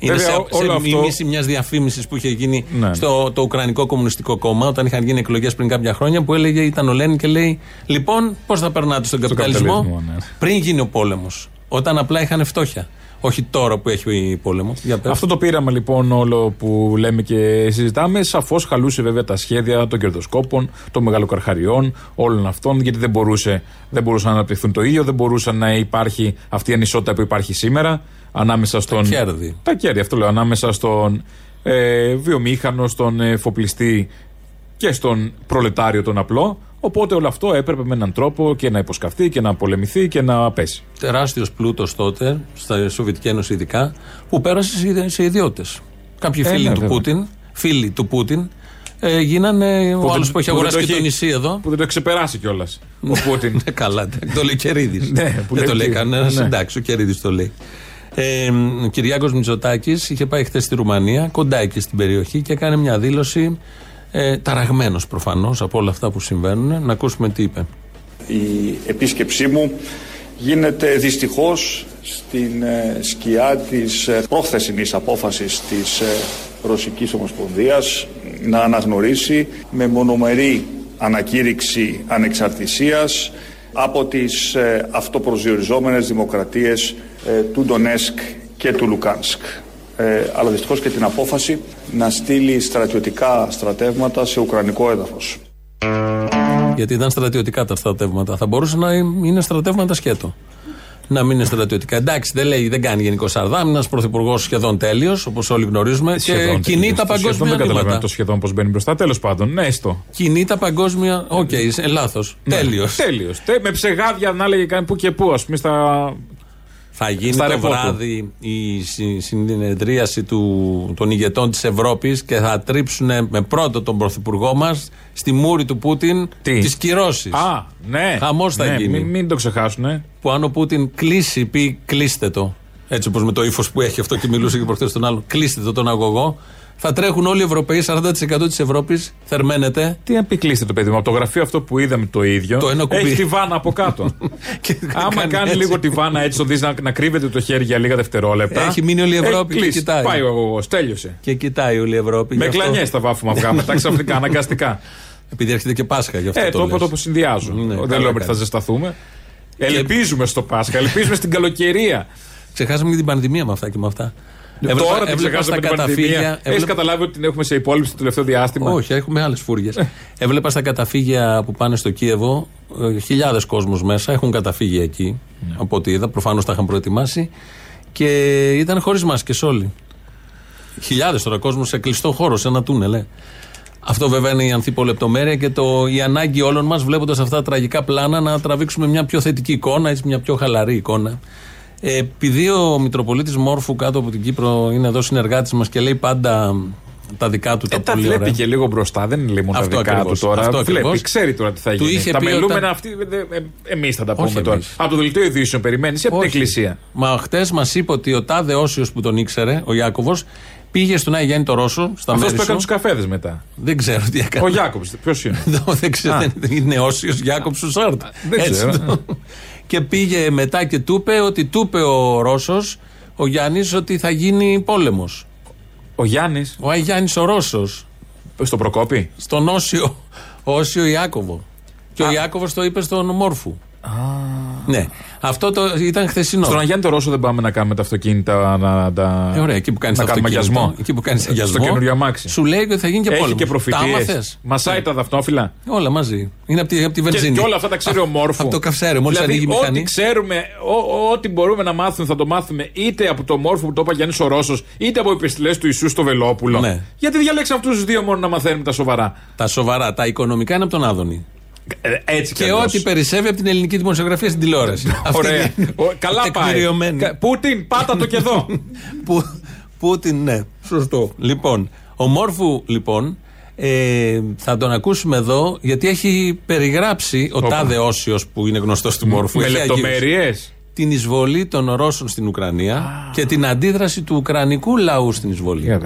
Speaker 1: Είναι
Speaker 2: Βέβαια,
Speaker 1: σε,
Speaker 2: ό- όλο
Speaker 1: σε
Speaker 2: αυτό-
Speaker 1: μίμηση μιας διαφήμισης που είχε γίνει
Speaker 2: Ναι.
Speaker 1: στο το Ουκρανικό Κομμουνιστικό Κόμμα όταν είχαν γίνει εκλογές πριν κάποια χρόνια που έλεγε ήταν ο Λένιν και λέει Λοιπόν, πώς θα περνάτε στον καπιταλισμό,
Speaker 2: καπιταλισμό, ναι.
Speaker 1: πριν γίνει ο πόλεμος. Όταν απλά είχαν φτώχεια. Όχι τώρα που έχει πόλεμο. Για πες.
Speaker 2: Αυτό το πείραμα λοιπόν όλο που λέμε και συζητάμε, σαφώς χαλούσε βέβαια τα σχέδια των κερδοσκόπων, των μεγαλοκαρχαριών, όλων αυτών, γιατί δεν, μπορούσε, δεν μπορούσαν να αναπτυχθούν το ίδιο, δεν μπορούσε να υπάρχει αυτή η ανισότητα που υπάρχει σήμερα ανάμεσα στον.
Speaker 1: Τα κέρδη.
Speaker 2: Τα κέρδη, αυτό λέω. Ανάμεσα στον ε, βιομήχανο, στον ε, φοπλιστή και στον προλετάριο τον απλό. Οπότε όλο αυτό έπρεπε με έναν τρόπο και να υποσκαφτεί και να πολεμηθεί και να πέσει.
Speaker 1: Τεράστιος πλούτος τότε, στα Σοβιετική Ένωση ειδικά, που πέρασε σε- σε ιδιώτες. Κάποιοι
Speaker 2: Ε,
Speaker 1: φίλοι
Speaker 2: ναι,
Speaker 1: του
Speaker 2: βέβαια.
Speaker 1: Πούτιν, φίλοι του Πούτιν, ε, γίνανε ο
Speaker 2: Που
Speaker 1: άλλος
Speaker 2: δεν-
Speaker 1: που έχει
Speaker 2: που δεν
Speaker 1: αγοράσει
Speaker 2: το
Speaker 1: και το
Speaker 2: έχει-
Speaker 1: νησί εδώ.
Speaker 2: Που δεν το έχει ξεπεράσει κιόλας. Ο Πούτιν.
Speaker 1: Ναι, καλά, το λέει Κερίδης.
Speaker 2: Ναι, που
Speaker 1: Δεν το
Speaker 2: λέει
Speaker 1: λέει
Speaker 2: και-
Speaker 1: κανένας.
Speaker 2: ναι.
Speaker 1: Εντάξει, ο Κερίδης το λέει. Ε, ο Κυριάκος Μητσοτάκης είχε πάει χθες στη Ρουμανία, κοντά εκεί στην περιοχή και έκανε μια δήλωση ε, ταραγμένος προφανώς από όλα αυτά που συμβαίνουν. Να ακούσουμε τι είπε.
Speaker 8: Η επίσκεψή μου γίνεται δυστυχώς στην ε, σκιά της ε, πρόχθεσινής απόφασης της ε, Ρωσικής Ομοσπονδίας να αναγνωρίσει με μονομερή ανακήρυξη ανεξαρτησίας από τις ε, αυτοπροσδιοριζόμενες δημοκρατίες ε, του Ντονέσκ και του Λουκάνσκ. Ε, αλλά δυστυχώς και την απόφαση να στείλει στρατιωτικά στρατεύματα σε ουκρανικό έδαφος.
Speaker 1: Γιατί ήταν στρατιωτικά τα στρατεύματα. Θα μπορούσε να είναι στρατεύματα σκέτο. Να μην είναι στρατιωτικά. Εντάξει, δεν λέει, δεν κάνει γενικώς σαρδάμ. Ένας πρωθυπουργός σχεδόν τέλειος, όπως όλοι γνωρίζουμε. και
Speaker 2: Σχεδόν
Speaker 1: κινεί
Speaker 2: τελείως.
Speaker 1: τα
Speaker 2: Το σχεδόν
Speaker 1: παγκόσμια
Speaker 2: Δεν καταλαβαίνω
Speaker 1: ρήματα.
Speaker 2: το σχεδόν πώς μπαίνει μπροστά. Τέλος πάντων, ναι, στο.
Speaker 1: Κινεί τα παγκόσμια. OK, okay, λάθος. Τέλειος.
Speaker 2: Τέλειος. Με ψεγάδια να έλεγε κάνει που και που, ας πούμε, στα.
Speaker 1: Θα γίνει
Speaker 2: Στα
Speaker 1: το
Speaker 2: ρεπό του.
Speaker 1: βράδυ η συ- συνεδρίαση του, των ηγετών της Ευρώπης και θα τρίψουν με πρώτο τον πρωθυπουργό μας στη μούρη του Πούτιν τι; κυρώσεις.
Speaker 2: Α, ναι.
Speaker 1: Χαμός θα
Speaker 2: Ναι,
Speaker 1: γίνει.
Speaker 2: Μην, μην το ξεχάσουν. ε.
Speaker 1: Που αν ο Πούτιν κλείσει, πει κλείστε το. Έτσι όπως με το ύφος που έχει αυτό και μιλούσε και προχθές τον άλλο. Κλείστε το τον αγωγό. Θα τρέχουν όλοι οι Ευρωπαίοι, 40% της Ευρώπης θερμαίνεται.
Speaker 2: Τι αν πει κλείστε το παιδί μου. Από το γραφείο αυτό που είδαμε το ίδιο.
Speaker 1: Το ένα κουμπί.
Speaker 2: Έχει τη βάνα από κάτω. Άμα
Speaker 1: κάνει
Speaker 2: κάνει
Speaker 1: έτσι.
Speaker 2: λίγο τη βάνα έτσι, το δεις να, να κρύβεται το χέρι για λίγα δευτερόλεπτα.
Speaker 1: Έχει μείνει όλη η Ευρώπη
Speaker 2: έχει
Speaker 1: και
Speaker 2: κλείσει.
Speaker 1: κοιτάει.
Speaker 2: Πάει ο αγωγός, τέλειωσε.
Speaker 1: Και κοιτάει όλη η Ευρώπη.
Speaker 2: Με
Speaker 1: γι' αυτό-
Speaker 2: κλανιές θα βάφουμε αυγά μετά ξαφνικά, αναγκαστικά.
Speaker 1: Επειδή έρχεται και Πάσχα γι' αυτό.
Speaker 2: Ε,
Speaker 1: το
Speaker 2: το
Speaker 1: λες.
Speaker 2: είπα το συνδυάζω.
Speaker 1: Ναι,
Speaker 2: Δεν
Speaker 1: καλά
Speaker 2: λέω ότι θα
Speaker 1: κάνεις.
Speaker 2: ζεσταθούμε. Ελπίζουμε στο Πάσχα, ελπίζουμε στην καλοκαιρία.
Speaker 1: Ξεχάσαμε και την πανδημία με αυτά και με αυτά. Έβλεπα-
Speaker 2: Τώρα την
Speaker 1: έβλεπα
Speaker 2: ξεχάσαμε
Speaker 1: στα
Speaker 2: την πανδημία.
Speaker 1: καταφύγια-
Speaker 2: Έχεις
Speaker 1: έβλεπα-
Speaker 2: καταλάβει ότι την έχουμε σε υπόλοιψη το τελευταίο διάστημα;
Speaker 1: Όχι, έχουμε άλλες φούριε. Έβλεπα στα καταφύγια που πάνε στο Κίεβο χιλιάδες κόσμος μέσα. Έχουν καταφύγει εκεί. Από ό,τι είδα. Προφανώς τα είχαν προετοιμάσει. Και ήταν χωρίς μάσκες όλοι. Χιλιάδες τώρα κόσμος σε κλειστό χώρο, σε ένα τούνελ. ε. Αυτό βέβαια είναι η ανθίπολεπτομέρεια και το, η ανάγκη όλων μας, βλέποντας αυτά τα τραγικά πλάνα, να τραβήξουμε μια πιο θετική εικόνα, έτσι, μια πιο χαλαρή εικόνα. Ε, επειδή ο Μητροπολίτης Μόρφου κάτω από την Κύπρο είναι εδώ συνεργάτης μας και λέει πάντα τα δικά του τα
Speaker 2: Ε, τα
Speaker 1: πολύ
Speaker 2: βλέπει
Speaker 1: ωραία.
Speaker 2: και λίγο μπροστά, δεν είναι μόνο τα
Speaker 1: Αυτό
Speaker 2: δικά
Speaker 1: ακριβώς,
Speaker 2: του τώρα.
Speaker 1: αυτό
Speaker 2: βλέπει,
Speaker 1: ακριβώς.
Speaker 2: ξέρει τώρα τι θα
Speaker 1: Του
Speaker 2: γίνει.
Speaker 1: είχε
Speaker 2: τα
Speaker 1: πει
Speaker 2: μελούμενα
Speaker 1: όταν-
Speaker 2: αυτοί, εμείς θα τα
Speaker 1: Όχι
Speaker 2: πούμε τώρα.
Speaker 1: εμείς.
Speaker 2: Από το δελτίο ειδήσεων περιμένεις ή από την
Speaker 1: Όχι.
Speaker 2: εκκλησία.
Speaker 1: Μα χτες μας είπε ότι ο τάδε Όσιος που τον ήξερε, ο Ιάκωβος, πήγε στον Άγιο Γιάννη το Ρώσο, στα
Speaker 2: Αυτός
Speaker 1: μέρη
Speaker 2: που έκανε
Speaker 1: σου.
Speaker 2: τους καφέδες μετά.
Speaker 1: Δεν ξέρω τι έκανε.
Speaker 2: Ο Γιάκομπ, ποιος είναι;
Speaker 1: δεν ξέρω,
Speaker 2: Α.
Speaker 1: δεν είναι Όσιος Γιάκοb Σουσάρτ.
Speaker 2: Δεν
Speaker 1: Έτσι
Speaker 2: ξέρω.
Speaker 1: το- Και πήγε μετά και του είπε ότι του είπε ο Ρώσος, ο Γιάννης, ότι θα γίνει πόλεμος.
Speaker 2: Ο Γιάννης;
Speaker 1: Ο Άγιο Γιάννης ο Ρώσος.
Speaker 2: Στο Προκόπη;
Speaker 1: Στον Όσιο, Όσιο Ιάκωβο. Και ο Ιάκωβος το είπε στον Μόρφου. Ναι. Αυτό το, ήταν χθεσινό.
Speaker 2: Στον Αγιάννη το Ρώσο δεν πάμε να κάνουμε τα αυτοκίνητα να τα.
Speaker 1: Ε, ωραία, εκεί που κάνεις
Speaker 2: να κάνουμε
Speaker 1: αυτοκίνητο,
Speaker 2: αγιασμό.
Speaker 1: Εκεί που κάνεις
Speaker 2: Στο
Speaker 1: αγιασμό.
Speaker 2: καινούριο αμάξι.
Speaker 1: Σου λέει ότι θα γίνει και
Speaker 2: Έχει
Speaker 1: πόλεμος.
Speaker 2: και προφητείες.
Speaker 1: Τα άμαθες.
Speaker 2: Μασάει τα δαφνόφυλλα.
Speaker 1: Όλα μαζί. Είναι από τη, απ' τη
Speaker 2: Και,
Speaker 1: βενζίνη.
Speaker 2: και όλα αυτά τα ξέρει ο Μόρφου.
Speaker 1: Από το καυσαέριο. Μόλις
Speaker 2: δηλαδή,
Speaker 1: ανοίγει η μηχανή.
Speaker 2: Ό,τι ξέρουμε, ό, ό,τι μπορούμε να μάθουμε, θα το μάθουμε είτε από το Μόρφου που το είπα Γιάννης ο Ρώσος, είτε από επιστηλέ του Ιησού στο Βελόπουλο.
Speaker 1: Ναι.
Speaker 2: Γιατί διαλέξαμε αυτούς τους δύο μόνο να μαθαίνουμε τα σοβαρά.
Speaker 1: Τα σοβαρά, τα οικονομικά είναι από τον Άδωνη.
Speaker 2: Ε, έτσι
Speaker 1: Και
Speaker 2: κι αλλιώς.
Speaker 1: ό,τι περισσεύει από την ελληνική δημοσιογραφία στην τηλεόραση. Αυτή
Speaker 2: Ωραία.
Speaker 1: είναι
Speaker 2: Ο- Καλά πάει.
Speaker 1: τεκμηριωμένη.
Speaker 2: Κα- Πούτιν, πάτα το και εδώ.
Speaker 1: Που, Πούτιν, ναι. Σωστό. Λοιπόν, ο Μόρφου, λοιπόν, ε, θα τον ακούσουμε εδώ γιατί έχει περιγράψει ο
Speaker 2: Όπα.
Speaker 1: τάδε Όσιος που είναι γνωστός του Μόρφου.
Speaker 2: Με
Speaker 1: έχει αγγίξει
Speaker 2: λεπτομέρειες.
Speaker 1: Την εισβολή των Ρώσων στην Ουκρανία και την αντίδραση του Ουκρανικού λαού στην εισβολή.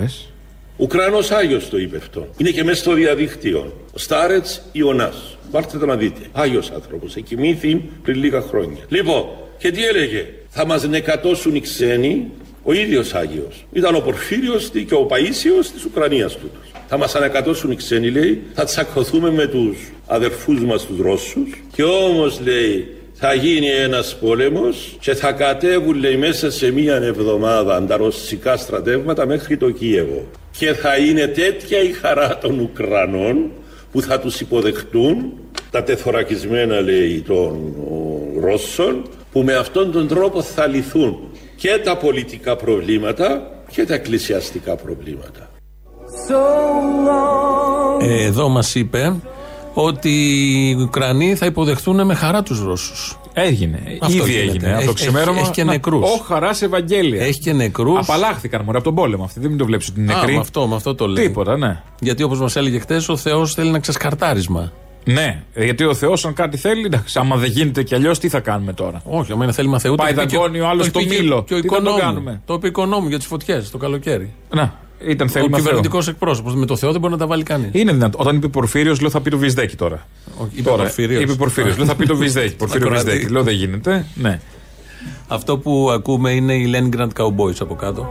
Speaker 19: Ουκρανός Άγιος το είπε αυτό. Είναι και μέσα στο διαδίκτυο. Ο Στάρετς Ιωνάς. Πάρτε το να δείτε. Άγιος άνθρωπος. Εκοιμήθη πριν λίγα χρόνια. Λοιπόν, και τι έλεγε; Θα μας νεκατώσουν οι ξένοι. Ο ίδιος Άγιος. Ήταν ο Πορφύριος και ο Παΐσιος της Ουκρανίας τούτος. Θα μας ανακατώσουν οι ξένοι λέει. Θα τσακωθούμε με τους αδερφούς μας τους Ρώσους. Και όμως λέει θα γίνει ένας πόλεμος και θα κατέβουν λέει μέσα σε μία εβδομάδα τα ρωσικά στρατεύματα μέχρι το Κίεβο. Και θα είναι τέτοια η χαρά των Ουκρανών που θα τους υποδεχτούν τα τεθωρακισμένα λέει των ο, Ρώσων που με αυτόν τον τρόπο θα λυθούν και τα πολιτικά προβλήματα και τα εκκλησιαστικά προβλήματα.
Speaker 1: Ε, εδώ μας είπε ότι οι Ουκρανοί θα υποδεχτούν με χαρά τους Ρώσους.
Speaker 2: Έγινε.
Speaker 1: Αυτό
Speaker 2: Ήδη
Speaker 1: γίνεται.
Speaker 2: έγινε. Από
Speaker 1: Έχει-
Speaker 2: το ξημέρωμα.
Speaker 1: έχει και
Speaker 2: Να,
Speaker 1: νεκρούς.
Speaker 2: Ω χαρά Ευαγγέλια.
Speaker 1: Έχει και νεκρούς.
Speaker 2: Απαλλάχθηκαν μωρέ από τον πόλεμο αυτή. Δεν μην το βλέπεις ότι είναι
Speaker 1: Α,
Speaker 2: νεκροί.
Speaker 1: με αυτό, με αυτό το λέει.
Speaker 2: Τίποτα, ναι.
Speaker 1: Γιατί όπως μας έλεγε χθες, ο Θεός θέλει να ξεσκαρτάρισμα.
Speaker 2: Ναι, γιατί ο Θεός, αν κάτι θέλει, εντάξει, άμα δεν γίνεται κι αλλιώς, τι θα κάνουμε τώρα;
Speaker 1: Όχι, άμα είναι θέλημα Θεού.
Speaker 2: Πάει
Speaker 1: το είπε και-
Speaker 2: δαγκώνει ο άλλος
Speaker 1: το
Speaker 2: στο
Speaker 1: είπε και-
Speaker 2: μήλο.
Speaker 1: Και ο
Speaker 2: Τι θα το
Speaker 1: οικονόμου.
Speaker 2: κάνουμε;
Speaker 1: Το είπε οικονόμου για τις φωτιές το καλοκαίρι.
Speaker 2: Να, ήταν
Speaker 1: Ο
Speaker 2: θέλημα Θεού.
Speaker 1: κυβερνητικός εκπρόσωπος. Με το Θεό δεν μπορεί να τα βάλει κανείς.
Speaker 2: Είναι δυνατό. Όταν είπε Πορφύριος, λέω θα πει το Βυσδέκη τώρα.
Speaker 1: είπε
Speaker 2: τώρα,
Speaker 1: Πορφύριος.
Speaker 2: Είπε Πορφύριος, λέω θα πει το Βυσδέκη. Πορφύριο
Speaker 1: Ακροατή.
Speaker 2: Βυσδέκη. Λέω δεν γίνεται. Ναι.
Speaker 1: Αυτό που ακούμε είναι οι Leningrad Cowboys από κάτω.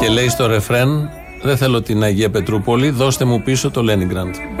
Speaker 1: Και λέει στο ρεφρέν Δεν θέλω την Αγία Πετρούπολη Δώστε μου πίσω το Leningrad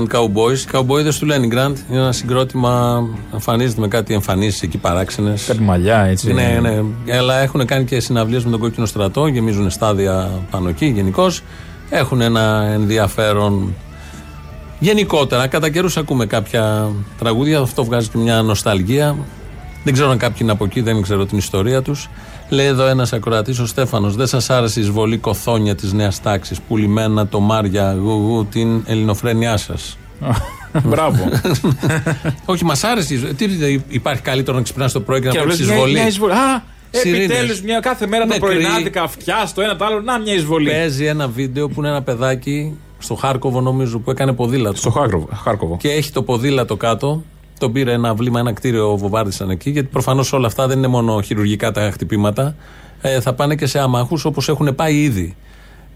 Speaker 7: Leningrad
Speaker 1: Cowboys Οι Cowboys του Leningrad Είναι ένα συγκρότημα Εμφανίζεται με κάτι εμφανίσεις εκεί παράξενες.
Speaker 2: Κάτι μαλλιά έτσι.
Speaker 1: Ναι, ναι. Αλλά έχουν κάνει και συναυλίες με τον κόκκινο στρατό. Γεμίζουν στάδια πάνω εκεί γενικώ. Έχουν ένα ενδιαφέρον. Γενικότερα, κατά καιρούς ακούμε κάποια τραγούδια. Αυτό βγάζει και μια νοσταλγία. Δεν ξέρω αν κάποιοι είναι από εκεί, δεν ξέρω την ιστορία τους. Λέει εδώ ένας ακροατής, ο Στέφανος, δεν σας άρεσε η εισβολή κοθόνια της νέας τάξης. Πουλημένα το Μάρια, γουγού, την ελληνοφρένειά σας;
Speaker 2: Μπράβο.
Speaker 1: Όχι, μας άρεσε. η εισβολή. Τι υπάρχει καλύτερο να ξυπνάς το πρωί και να
Speaker 2: Και
Speaker 1: βλέπει
Speaker 2: βλέπεις μια-
Speaker 1: εισβολή;
Speaker 2: μια εισβολή. Α,
Speaker 1: Σιρήνες.
Speaker 2: Επιτέλους, μια κάθε μέρα τα
Speaker 1: Νεκροί.
Speaker 2: πρωινάδικα αυτιά στο ένα το άλλο. Να μια εισβολή.
Speaker 1: Παίζει ένα βίντεο που είναι ένα παιδάκι στο Χάρκοβο, νομίζω, που έκανε ποδήλατο.
Speaker 2: Στο Χάρκοβο. Χάρκοβο.
Speaker 1: Και έχει το ποδήλατο κάτω. Τον πήρε ένα βλήμα, ένα κτίριο, βομβάρδισαν εκεί. Γιατί προφανώς όλα αυτά δεν είναι μόνο χειρουργικά τα χτυπήματα. Ε, θα πάνε και σε αμάχους όπως έχουν πάει ήδη.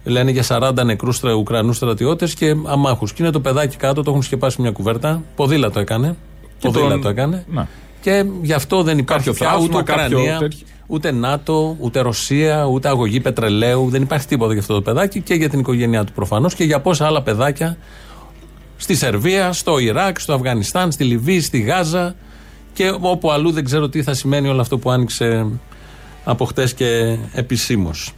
Speaker 1: Λένε για 40 νεκρού Ουκρανούς στρατιώτες και αμάχους. Και είναι το παιδάκι κάτω, το έχουν σκεπάσει μια κουβέρτα. Ποδήλατο έκανε.
Speaker 2: Και
Speaker 1: Ποδήλατο
Speaker 2: τον-
Speaker 1: έκανε.
Speaker 2: Να.
Speaker 1: Και γι' αυτό δεν υπάρχει
Speaker 2: Κάποιο
Speaker 1: πια ούτε
Speaker 2: θαύμα, κάποιο
Speaker 1: Ουκρανία,
Speaker 2: τέτοιο.
Speaker 1: ούτε ΝΑΤΟ, ούτε Ρωσία, ούτε αγωγή πετρελαίου. Δεν υπάρχει τίποτα για αυτό το παιδάκι και για την οικογένειά του προφανώς και για πόσα άλλα παιδάκια στη Σερβία, στο Ιράκ, στο Αφγανιστάν, στη Λιβύη, στη Γάζα και όπου αλλού δεν ξέρω τι θα σημαίνει όλο αυτό που άνοιξε από χτες και επισήμως.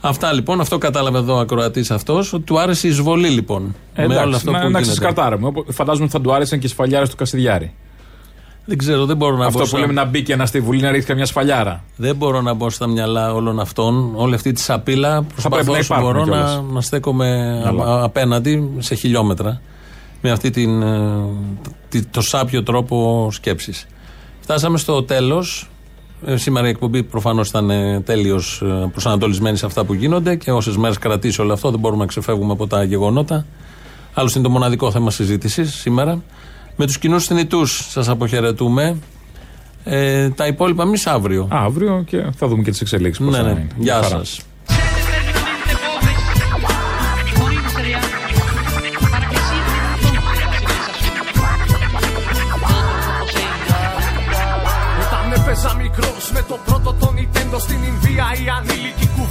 Speaker 1: Αυτά λοιπόν, αυτό κατάλαβε εδώ ο ακροατής αυτός, ότι του άρεσε η εισβολή λοιπόν.
Speaker 2: Ε,
Speaker 1: με όλο
Speaker 2: εντάξει,
Speaker 1: αυτό
Speaker 2: να,
Speaker 1: που
Speaker 2: να
Speaker 1: γίνεται.
Speaker 2: ξεσκαρτάραμε. Οπό- Φαντάζομαι ότι θα του άρεσαν και οι σφαλιάρες του Κασιδιάρη.
Speaker 1: Δεν ξέρω, δεν μπορώ να
Speaker 2: Αυτό
Speaker 1: μπω
Speaker 2: που
Speaker 1: στα-
Speaker 2: λέμε να μπει και ένα στη Βουλή να ρίξει καμιά σφαλιάρα.
Speaker 1: Δεν μπορώ να μπω στα μυαλά όλων αυτών. Όλη αυτή τη σαπίλα
Speaker 2: πρέπει
Speaker 1: προσπαθώ
Speaker 2: να
Speaker 1: όσο
Speaker 2: υπάρχουν
Speaker 1: μπορώ
Speaker 2: κιόλας.
Speaker 1: να, να στέκομαι
Speaker 2: Αλλά.
Speaker 1: α- απέναντι σε χιλιόμετρα με αυτή την, ε, τη- το σάπιο τρόπο σκέψης. Φτάσαμε στο τέλος. Ε, σήμερα η εκπομπή προφανώς ήταν ε, τέλειω προσανατολισμένη σε αυτά που γίνονται και όσες μέρες κρατήσει όλο αυτό δεν μπορούμε να ξεφεύγουμε από τα γεγονότα. Άλλωστε είναι το μοναδικό θέμα συζήτησης σήμερα. Με τους κοινούς θνητούς σας αποχαιρετούμε. Ε, τα υπόλοιπα εμείς αύριο.
Speaker 2: Αύριο και θα δούμε και τις εξελίξεις.
Speaker 1: Ναι, ναι. Γεια σας.
Speaker 20: Όταν έπαιζα μικρός με το πρώτο το Nintendo στην Ινδία, οι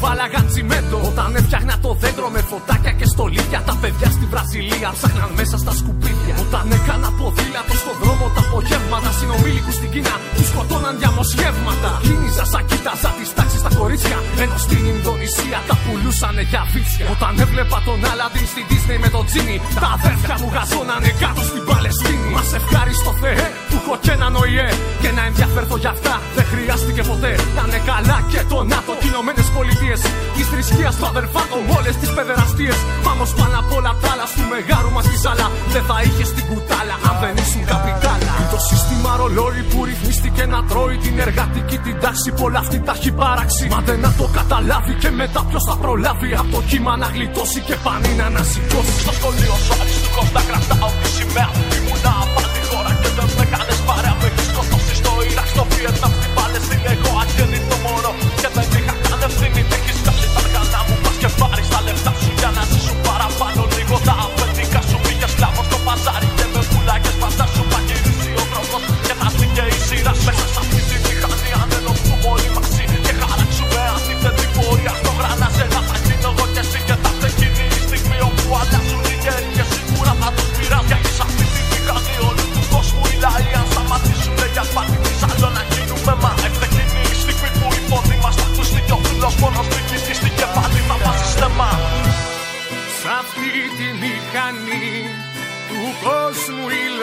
Speaker 20: ανήλικοι κουβάλαγαν τσιμέντο. Όταν έφτιαχνα το δέντρο με φωτάκια και στολίδια, τα παιδιά στη Βραζιλία ψάχναν μέσα στα σκουπίδια. Όταν έκανα ποδήλατο στον δρόμο τα απογεύματα, συνομήλικους στην Κίνα τους σκοτώναν διαμοσχεύματα. Κίνηζα σαν κοίταζα τις τάξεις στα κορίτσια, ενώ στην Ινδονησία τα πουλούσαν για βίτσια. Όταν έβλεπα τον Άλαντιν στην Disney με τον Τζίνι, τα αδέρφια μου γαζώνανε κάτω στην Παλαιστίνη. Μας ευχάριστο Θεέ που έχω και έναν ΟΗΕ και να ενδιαφέρθω για αυτά δεν χρειάστηκε ποτέ. Να είναι καλά και το ΝΑΤΟ και οι Ηνωμένε Πολιτείες. Της θρησκείας του αδερφάτων όλες τις παιδεραστίες. Πάμε πάνω απ' όλα τα άλλα του μεγάλου μας τη σάλα. Δεν θα είχες την κουτάλα αν δεν ήσουν καπιτάλα. Το σύστημα ρολόι που ρυθμίστηκε να τρώει την εργατική την τάξη. Πολλά αυτή τα έχει παράξει. Μα δεν να το καταλάβει και μετά ποιος θα προλάβει. Από το κύμα να γλιτώσει και πανί να ανασηκώσει. Στο σχολείο σου αριστούχος να κρατάω τη σημαία. Ήμουνα απ' άλλη χώρα και δεν με κάνες παρέα. Με έχεις σκοτώσει στο Ιράκ, στο Βιετνάμ, στην Παλαιστίνη. Εγώ αγέννητο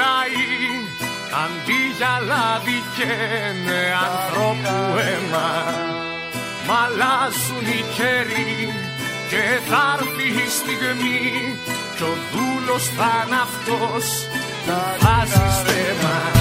Speaker 20: κόσμου οι λαοί αντί για λάδι καίνε ανθρώπου αίμα. Μ' αλλάζουν οι καιροί και θα έρθει η στιγμή κι ο δούλος θα είναι αυτός που βάζει στεμά